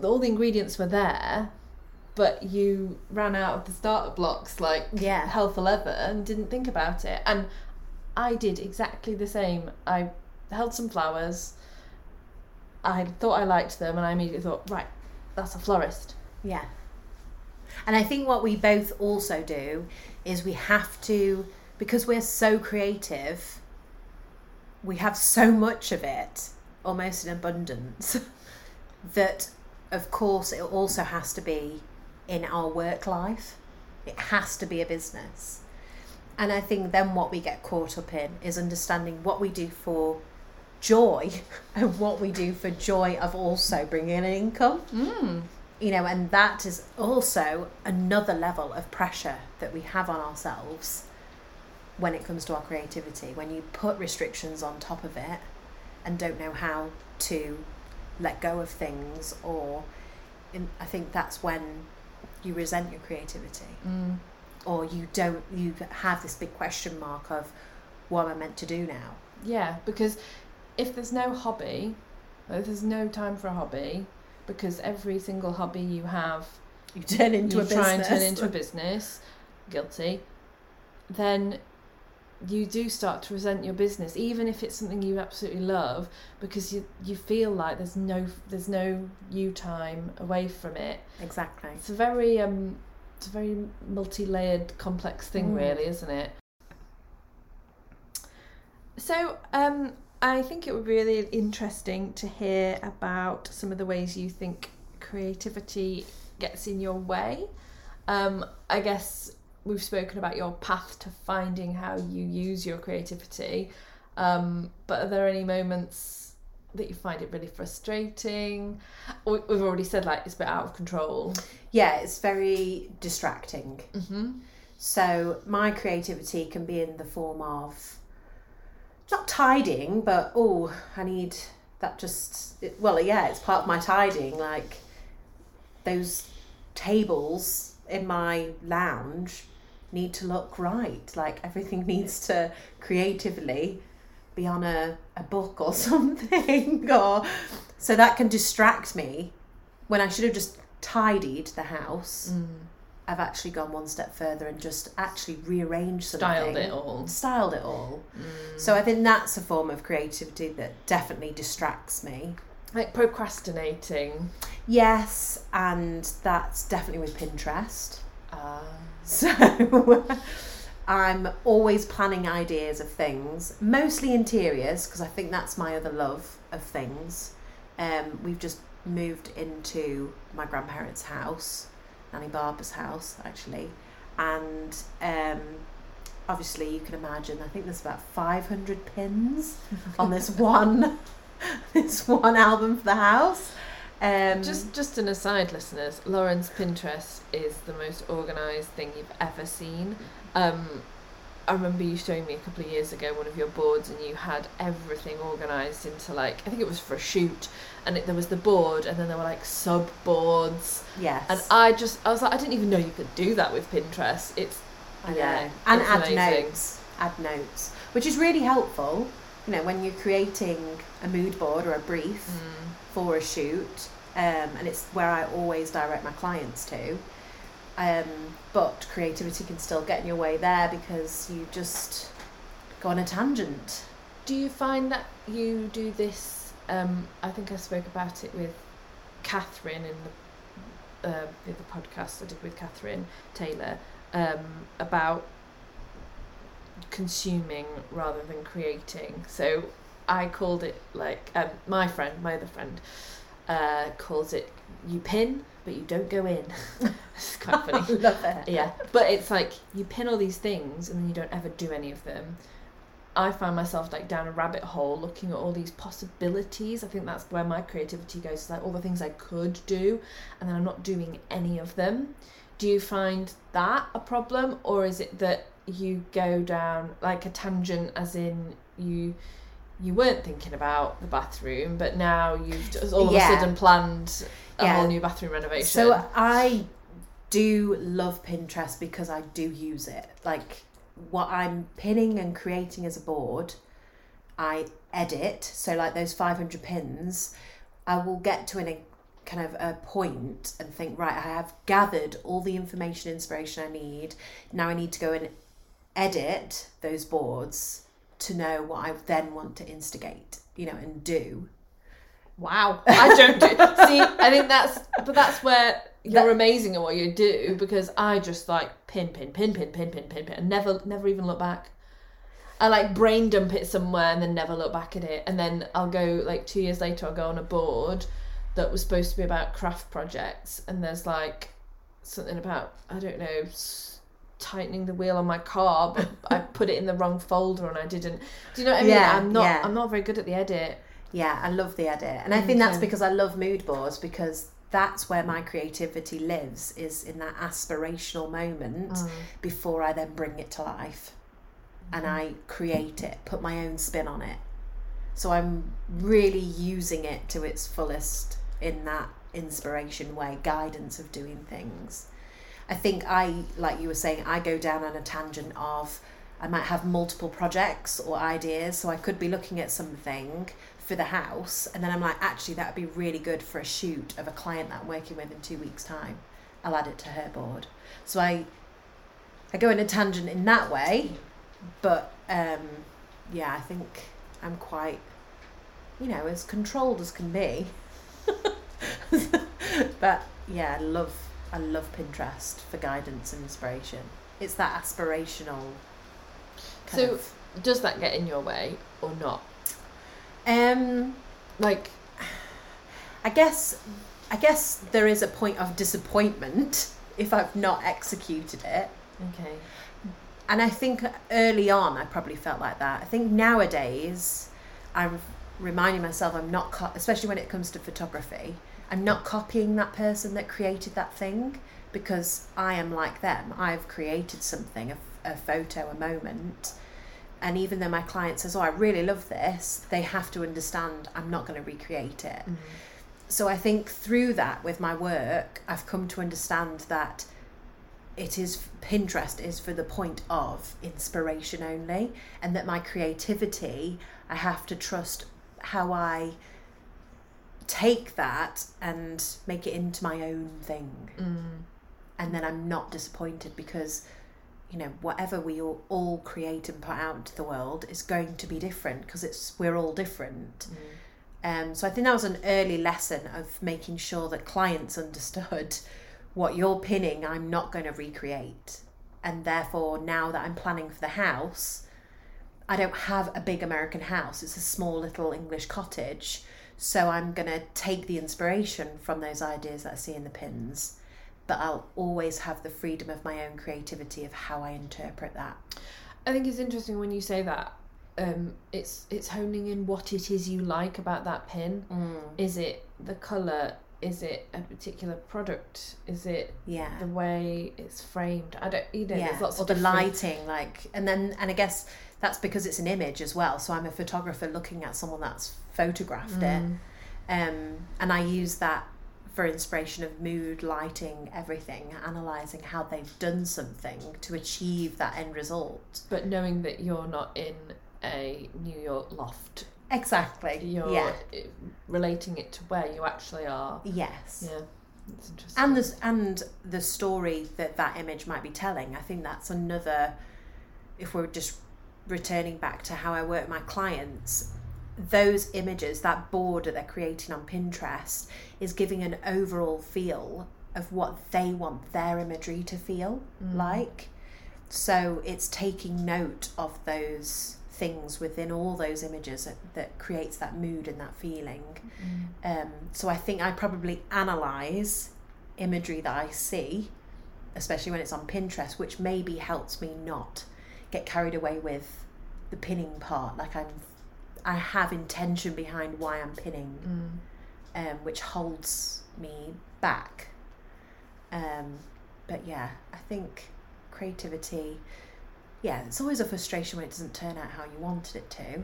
all the ingredients were there but you ran out of the starter blocks like Yeah. hell for leather and didn't think about it and i did exactly the same i held some flowers i thought i liked them and i immediately thought right that's a florist Yeah. And I think what we both also do is we have to, because we're so creative, we have so much of it, almost in abundance, that of course it also has to be in our work life. It has to be a business. And I think then what we get caught up in is understanding what we do for joy and what we do for joy of also bringing in an income mm. you know, and that is also another level of pressure that we have on ourselves when it comes to our creativity. When you put restrictions on top of it and don't know how to let go of things, or in, I think that's when you resent your creativity, Mm. or you don't, you have this big question mark of what am I meant to do now? Yeah, because if there's no hobby, if there's no time for a hobby, because every single hobby you have, You turn into you a try business. and turn into a business, guilty, then you do start to resent your business, even if it's something you absolutely love, because you you feel like there's no there's no you time away from it. exactly. It's a very um, it's a very multi-layered, complex thing, Mm. really, isn't it? So, um, I think it would be really interesting to hear about some of the ways you think creativity gets in your way. Um, I guess we've spoken about your path to finding how you use your creativity, um, but are there any moments that you find it really frustrating? We- We've already said like it's a bit out of control. Yeah, it's very distracting. Mm-hmm. So my creativity can be in the form of not tidying, but oh, I need that just it, well, yeah, it's part of my tidying. Like those tables in my lounge need to look right. Like everything needs to creatively be on a, a book or something or so that can distract me when I should have just tidied the house. Mm. I've actually gone one step further and just actually rearranged something. Styled it all. Styled it all. Mm. So I think that's a form of creativity that definitely distracts me. like procrastinating. Yes, and that's definitely with Pinterest. Uh, So I'm always planning ideas of things, mostly interiors, because I think that's my other love of things. Um, we've just moved into my grandparents' house, Nanny Barbara's house, actually, and um, obviously you can imagine. I think there's about 500 pins on this one, this one album for the house. Um, just just an aside, listeners. Lauren's Pinterest is the most organised thing you've ever seen. Um, I remember you showing me a couple of years ago one of your boards, and you had everything organised into like I think it was for a shoot, and it, there was the board, and then there were like sub boards, yes, and I just I was like I didn't even know you could do that with Pinterest. It's I know. Yeah, and add amazing. notes. Add notes, which is really helpful. You know, when you're creating a mood board or a brief mm, for a shoot, um, and it's where I always direct my clients to. Um, but creativity can still get in your way there because you just go on a tangent. Do you find that you do this? Um, I think I spoke about it with Catherine in the uh, the podcast I did with Catherine Taylor um, about consuming rather than creating. So I called it like um, my friend, my other friend, uh, calls it you pin but you don't go in. it's quite funny. Love it. Yeah, but it's like you pin all these things and then you don't ever do any of them. I find myself like down a rabbit hole looking at all these possibilities. I think that's where my creativity goes, like all the things I could do, and then I'm not doing any of them. Do you find that a problem, or is it that you go down like a tangent, as in you you weren't thinking about the bathroom, but now you've just all of Yeah. a sudden planned a Yeah. whole new bathroom renovation? So I do love Pinterest because I do use it. Like what I'm pinning and creating as a board, I edit. So like those 500 pins, I will get to an kind of a point and think, right, I have gathered all the information, inspiration I need. Now I need to go and edit those boards to know what I then want to instigate, you know, and do. Wow, I don't do. See, I think that's, but that's where you're That- amazing at what you do because I just like pin, pin, pin, pin, pin, pin, pin, pin, and never, never even look back. I like brain dump it somewhere and then never look back at it, and then I'll go like two years later. I'll go on a board that was supposed to be about craft projects, and there's like something about I don't know. Tightening the wheel on my car but i put it in the wrong folder and i didn't do you know what i mean Yeah, i'm not yeah. i'm not very good at the edit Yeah, I love the edit. And I think that's because I love mood boards because that's where my creativity lives is in that aspirational moment Mm. before I then bring it to life. And I create it, put my own spin on it. So I'm really using it to its fullest in that inspiration way, guidance of doing things. I think I, like you were saying, I go down on a tangent of I might have multiple projects or ideas. So I could be looking at something for the house, and then I'm like, actually, that would be really good for a shoot of a client that I'm working with in two weeks' time. I'll add it to her board. So I, I go in a tangent in that way, but um, yeah, I think I'm quite, you know, as controlled as can be. but yeah, I love I love Pinterest for guidance and inspiration. It's that aspirational. So- of, does that get in your way or not um, like I guess I guess there is a point of disappointment if I've not executed it. okay And I think early on I probably felt like that. I think nowadays I'm reminding myself I'm not, especially when it comes to photography, I'm not copying that person that created that thing because I am like them. I've created something, a, a photo, a moment. And even though my client says, Oh, I really love this, they have to understand I'm not going to recreate it. Mm-hmm. So I think through that with my work, I've come to understand that it is Pinterest is for the point of inspiration only, and that my creativity, I have to trust how I take that and make it into my own thing. mm. and then I'm not disappointed because you know whatever we all, all create and put out into the world is going to be different because it's we're all different. Um, so I think that was an early lesson of making sure that clients understood what you're pinning, I'm not going to recreate. And therefore, now that I'm planning for the house, I don't have a big American house. It's a small little English cottage. So I'm going to take the inspiration from those ideas that I see in the pins, but I'll always have the freedom of my own creativity of how I interpret that. I think it's interesting when you say that. Um, it's it's honing in what it is you like about that pin. Is it the color? Is it a particular product? Is it Yeah. the way it's framed? I don't. You know, yeah, there's lots or of the different- lighting, like, and then, and I guess that's because it's an image as well. So I'm a photographer looking at someone that's photographed it, Mm. um, and I use that for inspiration of mood, lighting, everything, analyzing how they've done something to achieve that end result. But knowing that you're not in a New York loft, Exactly. you're yeah. relating it to where you actually are. Yes. Yeah, it's interesting. and the and the story that that image might be telling i think that's another if we're just returning back to how i work my clients those images that board that they're creating on pinterest is giving an overall feel of what they want their imagery to feel like. So it's taking note of those things within all those images that, that creates that mood and that feeling. Um, so I think I probably analyze imagery that I see, especially when it's on Pinterest, which maybe helps me not get carried away with the pinning part. Like I'm, I have intention behind why I'm pinning, Mm. um, which holds me back. Um, but yeah, I think creativity. Yeah, it's always a frustration when it doesn't turn out how you wanted it to.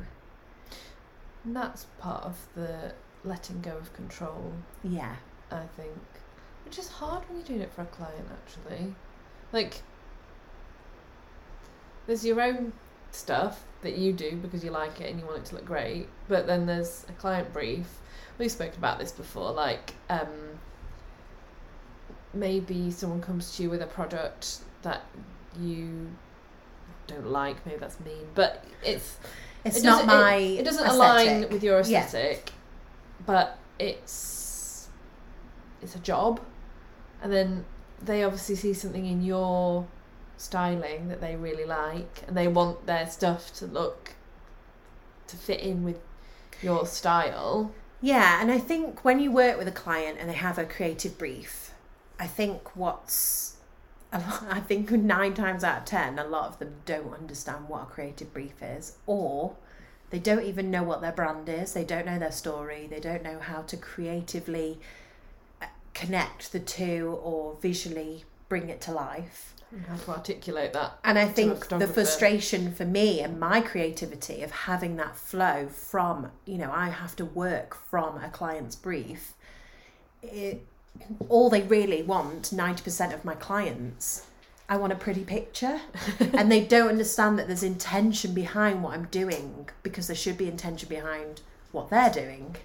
And that's part of the letting go of control, Yeah, I think. Which is hard when you're doing it for a client, actually. Like, there's your own stuff that you do because you like it and you want it to look great, but then there's a client brief. We've spoken about this before, like, um, maybe someone comes to you with a product that you don't like, maybe that's mean, but it's it's it not my. It, it doesn't align with your Yeah. aesthetic, but it's it's a job, and then they obviously see something in your styling that they really like, and they want their stuff to look to fit in with your style. Yeah, and I think when you work with a client and they have a creative brief, I think what's I think nine times out of ten, a lot of them don't understand what a creative brief is, or they don't even know what their brand is. They don't know their story. They don't know how to creatively uh, connect the two or visually bring it to life. How to articulate that? And I think the frustration for me and my creativity of having that flow from, you know, I have to work from a client's brief. It, all they really want, 90% of my clients, I want a pretty picture. and they don't understand that there's intention behind what I'm doing because there should be intention behind what they're doing.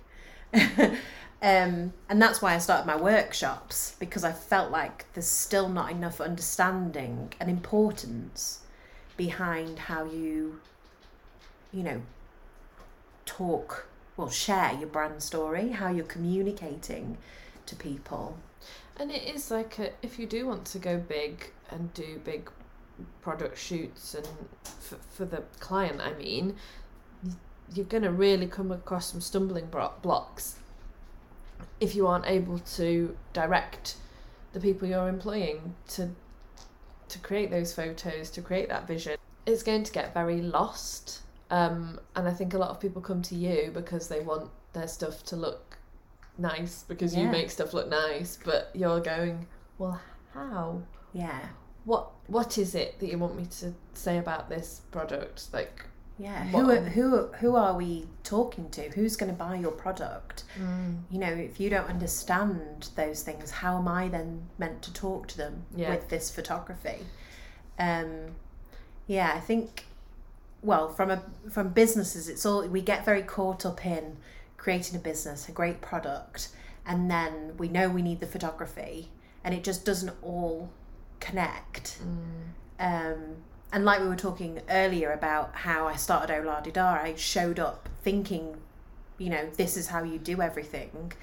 um, and that's why I started my workshops because I felt like there's still not enough understanding and importance behind how you, you know, talk, well, share your brand story, how you're communicating to people. And it is like a, if you do want to go big and do big product shoots and for, for the client, I mean, you're going to really come across some stumbling blocks if you aren't able to direct the people you're employing to to create those photos, to create that vision. It's going to get very lost. Um, and I think a lot of people come to you because they want their stuff to look nice because you make stuff look nice, but you're going, well, how? Yeah. What what is it that you want me to say about this product? Like, Yeah, What- who are, who who are we talking to? Who's going to buy your product? mm, You know, if you don't understand those things, how am I then meant to talk to them Yeah. with this photography? Um, yeah, I think. Well, from a from businesses, it's all we get very caught up in creating a business, a great product, and then we know we need the photography, and it just doesn't all connect. Mm. Um, and like we were talking earlier about how I started Oladida, I showed up thinking, you know, this is how you do everything.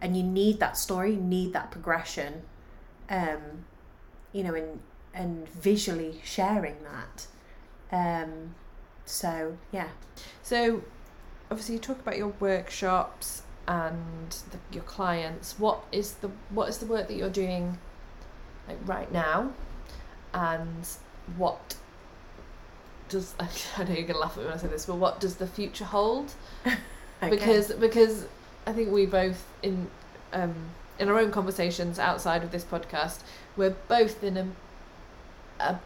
And you need that story, you need that progression, um, you know, and, and visually sharing that. Um, so, yeah. So, obviously, you talk about your workshops and the, your clients. What is the what is the work that you're doing, like right now, and what does I know you're gonna laugh at me when I say this, but what does the future hold? Okay. Because because I think we both in um, in our own conversations outside of this podcast, we're both in a a,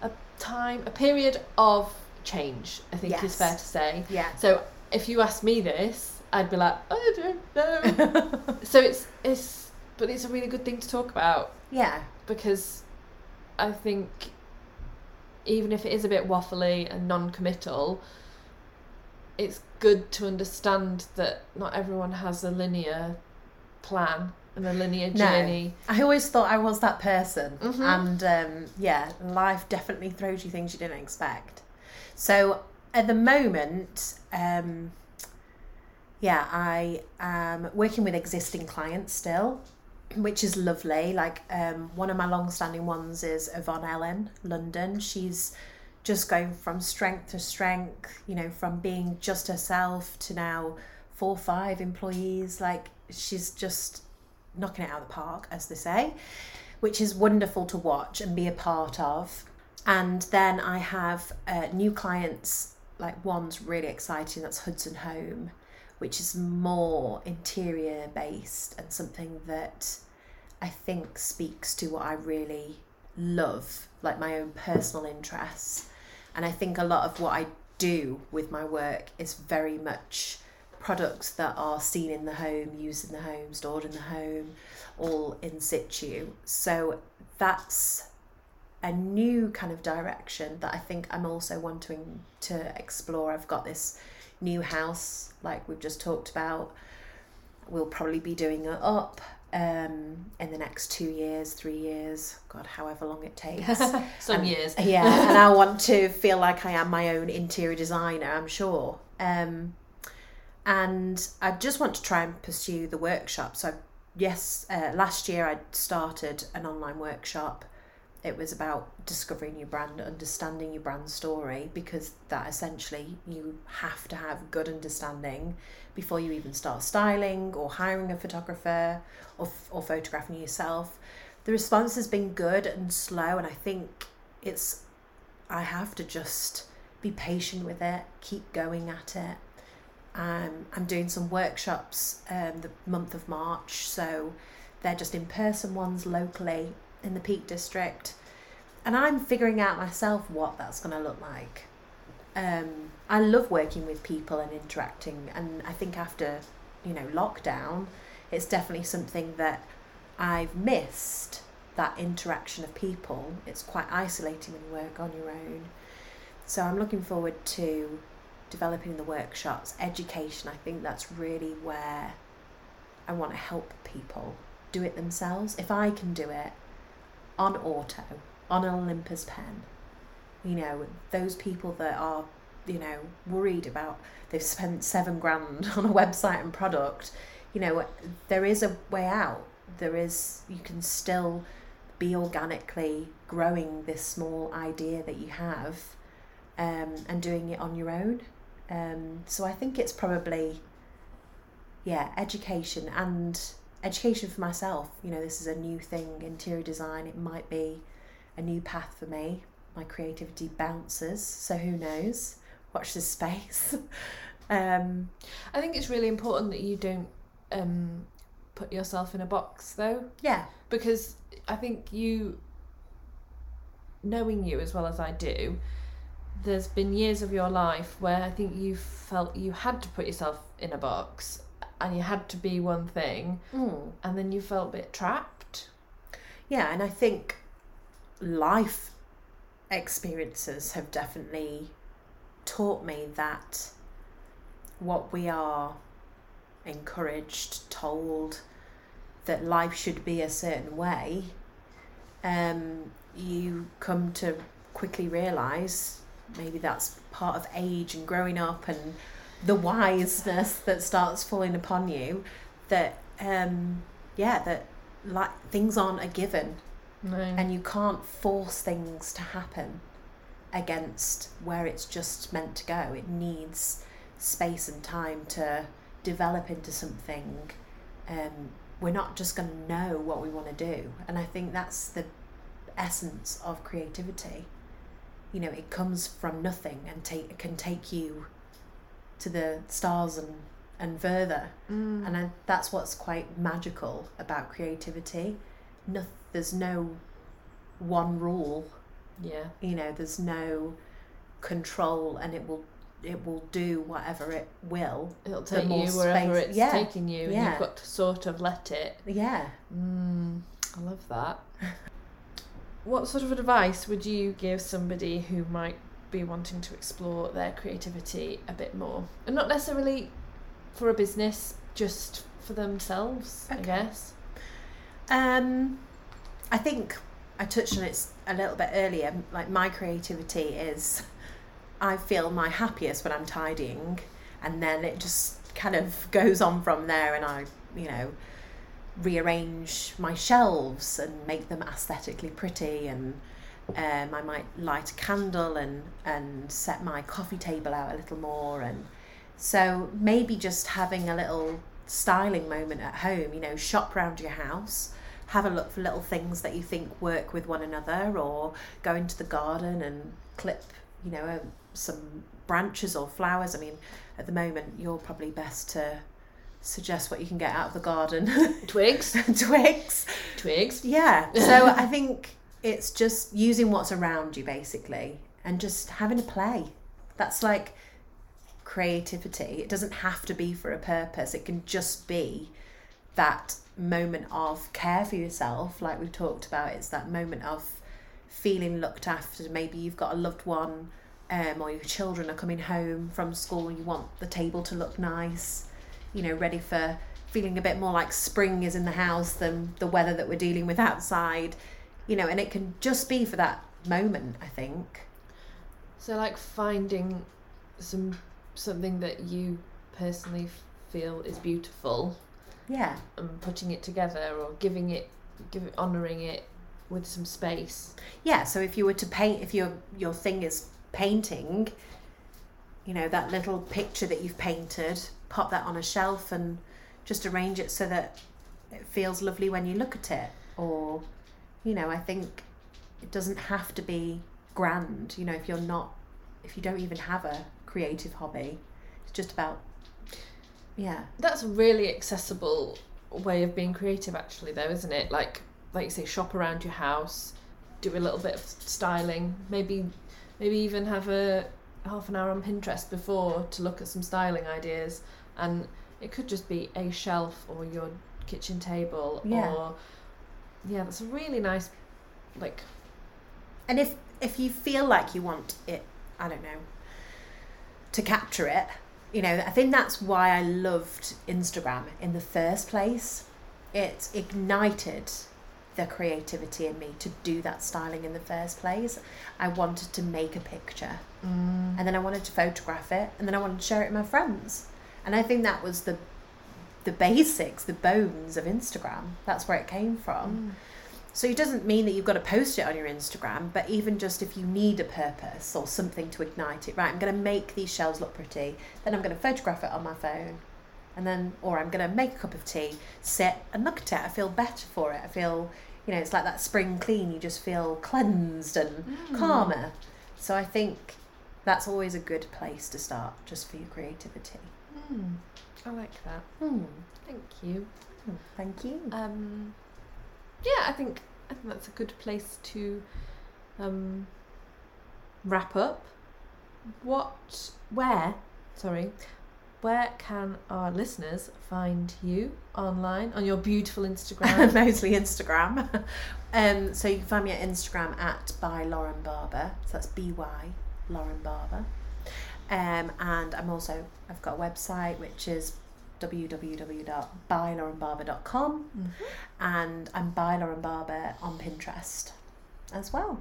a time a period of change. I think is fair to say. yeah. So if you asked me this, I'd be like, I don't know. so it's it's but it's a really good thing to talk about yeah. because I think even if it is a bit waffly and non-committal, it's good to understand that not everyone has a linear plan and a linear journey. No. I always thought I was that person, Mhm. and um, yeah, life definitely throws you things you didn't expect. So at the moment, um, yeah, I am working with existing clients still, which is lovely. Like um, one of my long-standing ones is Yvonne Ellen, London. She's just going from strength to strength, you know, from being just herself to now four, five employees. Like she's just knocking it out of the park, as they say, which is wonderful to watch and be a part of. And then I have uh, new clients, like one's really exciting, that's Hudson Home, which is more interior based and something that I think speaks to what I really love, like my own personal interests. And I think a lot of what I do with my work is very much products that are seen in the home, used in the home, stored in the home, all in situ. So that's a new kind of direction that I think I'm also wanting to explore. I've got this new house, like we've just talked about. We'll probably be doing it up um, in the next two years, three years, God, however long it takes. Some And- years. yeah, and I want to feel like I am my own interior designer, I'm sure. Um, and I just want to try and pursue the workshop. So, yes, uh, last year I started an online workshop. It was about discovering your brand, understanding your brand story, because that essentially you have to have good understanding before you even start styling or hiring a photographer or, or photographing yourself. The response has been good and slow, and I think it's I have to just be patient with it, keep going at it. Um, I'm doing some workshops um, the month of March, so they're just in person ones locally in the Peak District, and I'm figuring out myself what that's going to look like. Um, I love working with people and interacting, and I think after you know lockdown, it's definitely something that I've missed that interaction of people. It's quite isolating when you work on your own. So I'm looking forward to developing the workshops, education. I think that's really where I want to help people do it themselves. If I can do it on auto, on Olympus pen, you know, those people that are, you know, worried about they've spent seven grand on a website and product, you know, there is a way out. There is, you can still be organically growing this small idea that you have um, and doing it on your own. Um, so I think it's probably, yeah, education and education for myself. You know, this is a new thing, interior design. It might be a new path for me. My creativity bounces, so who knows? Watch this space. um, I think it's really important that you don't um, put yourself in a box though, yeah, because I think you, knowing you as well as I do, there's been years of your life where I think you felt you had to put yourself in a box and you had to be one thing, mm. and then you felt a bit trapped. yeah, and I think life experiences have definitely taught me that what we are encouraged, told that life should be a certain way, um, you come to quickly realise maybe that's part of age and growing up and the wiseness that starts falling upon you that um, yeah that like things aren't a given No. and you can't force things to happen against where it's just meant to go. It needs space and time to develop into something. Um, we're not just going to know what we want to do, and I think that's the essence of creativity. You know, it comes from nothing and take can take you to the stars and and further. Mm. And I, that's what's quite magical about creativity. No, there's no one rule. yeah. You know, there's no control, and it will it will do whatever it will. It'll take you wherever space- it's yeah, taking you, and you've got to sort of let it. Yeah. Mm, I love that. what sort of advice would you give somebody who might be wanting to explore their creativity a bit more? And not necessarily for a business, just for themselves, I guess. Um, I think I touched on it a little bit earlier. Like my creativity is, I feel my happiest when I'm tidying, and then it just kind of goes on from there, and I, you know, rearrange my shelves and make them aesthetically pretty, and um, I might light a candle and and set my coffee table out a little more, and so maybe just having a little styling moment at home. You know, shop around your house have a look for little things that you think work with one another or go into the garden and clip you know um, some branches or flowers i mean at the moment you're probably best to suggest what you can get out of the garden Twigs, twigs twigs. yeah so i think it's just using what's around you basically and just having a play. That's like creativity. It doesn't have to be for a purpose. It can just be that moment of care for yourself like we've talked about. It's that moment of feeling looked after. Maybe you've got a loved one um, or your children are coming home from school you want the table to look nice you know ready for feeling a bit more like spring is in the house than the weather that we're dealing with outside you know and it can just be for that moment i think So, like finding some something that you personally feel is beautiful yeah and putting it together, or giving it, give it, honoring it with some space. yeah so if you were to paint if your your thing is painting you know that little picture that you've painted pop that on a shelf and just arrange it so that it feels lovely when you look at it or you know i think it doesn't have to be grand you know if you're not if you don't even have a creative hobby it's just about yeah That's a really accessible way of being creative, actually, though, isn't it? Like, like you say, shop around your house, do a little bit of styling, maybe, maybe even have a half an hour on Pinterest before to look at some styling ideas, and it could just be a shelf or your kitchen table, Yeah. or yeah, that's a really nice, like, And if if you feel like you want it, I don't know, to capture it, you know, I think that's why I loved Instagram in the first place. It ignited the creativity in me to do that styling in the first place. I wanted to make a picture mm, and then I wanted to photograph it and then I wanted to share it with my friends. And I think that was the the basics, the bones of Instagram. That's where it came from. mm. So it doesn't mean that you've got to post it on your Instagram, but even just if you need a purpose or something to ignite it, right, I'm going to make these shells look pretty, then I'm going to photograph it on my phone. And then, or I'm going to make a cup of tea, sit and look at it. I feel better for it. I feel, you know, it's like that spring clean. You just feel cleansed and Mm. calmer. So I think that's always a good place to start just for your creativity. Mm. I like that. Hmm. Thank you. Thank you. Um, yeah, I think I think that's a good place to um, wrap up. What, where, sorry, where can our listeners find you online on your beautiful Instagram? mostly Instagram. um, so you can find me at Instagram at by Lauren Barber. So that's B Y Lauren Barber. Um, and I'm also I've got a website which is www.bylaurenbarber.com Mm-hmm. and I'm by Lauren Barber on Pinterest as well.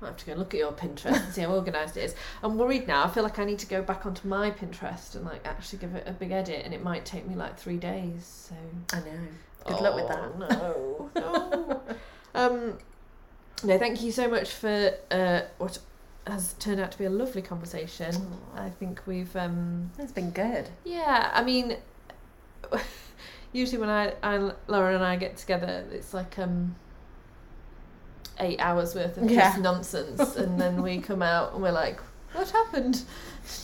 I have to go and look at your Pinterest and see how organised it is. I'm worried now. I feel like I need to go back onto my Pinterest and like actually give it a big edit, and it might take me like three days. So I know. Good luck with that. Oh, No, no. um, no, thank you so much for uh, what has turned out to be a lovely conversation. I think we've um, It's been good. yeah. I mean, usually when I, I Lauren and I get together, it's like um. Eight hours worth of Yeah. just nonsense, and then we come out and we're like, "What happened?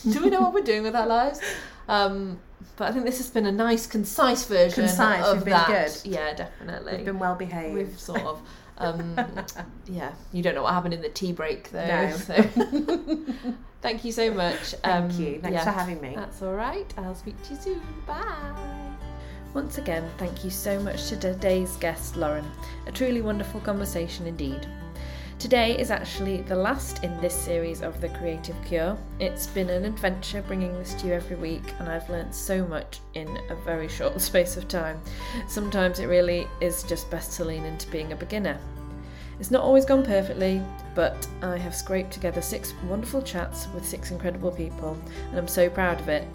Do we know what we're doing with our lives?" Um, but I think this has been a nice, concise version Concise, of we've been that. good. Yeah, definitely. We've been well behaved. We've sort of, um, yeah. You don't know what happened in the tea break though. No. So thank you so much. Thank Um, you. Thanks yeah, for having me. That's all right. I'll speak to you soon. Bye. Once again, thank you so much to today's guest, Lauren. A truly wonderful conversation indeed. Today is actually the last in this series of The Creative Cure. It's been an adventure bringing this to you every week, and I've learnt so much in a very short space of time. Sometimes it really is just best to lean into being a beginner. It's not always gone perfectly, but I have scraped together six wonderful chats with six incredible people, and I'm so proud of it.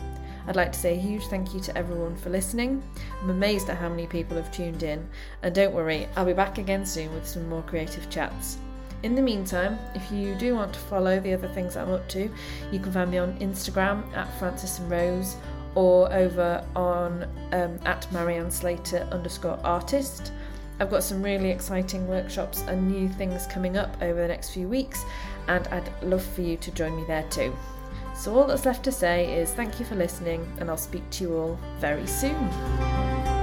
I'd like to say a huge thank you to everyone for listening. I'm amazed at how many people have tuned in, and don't worry, I'll be back again soon with some more creative chats. In the meantime, if you do want to follow the other things I'm up to, you can find me on Instagram at Frances and Rose or over on um, at Marianne Slater underscore artist. I've got some really exciting workshops and new things coming up over the next few weeks, and I'd love for you to join me there too. So, all that's left to say is thank you for listening, and I'll speak to you all very soon.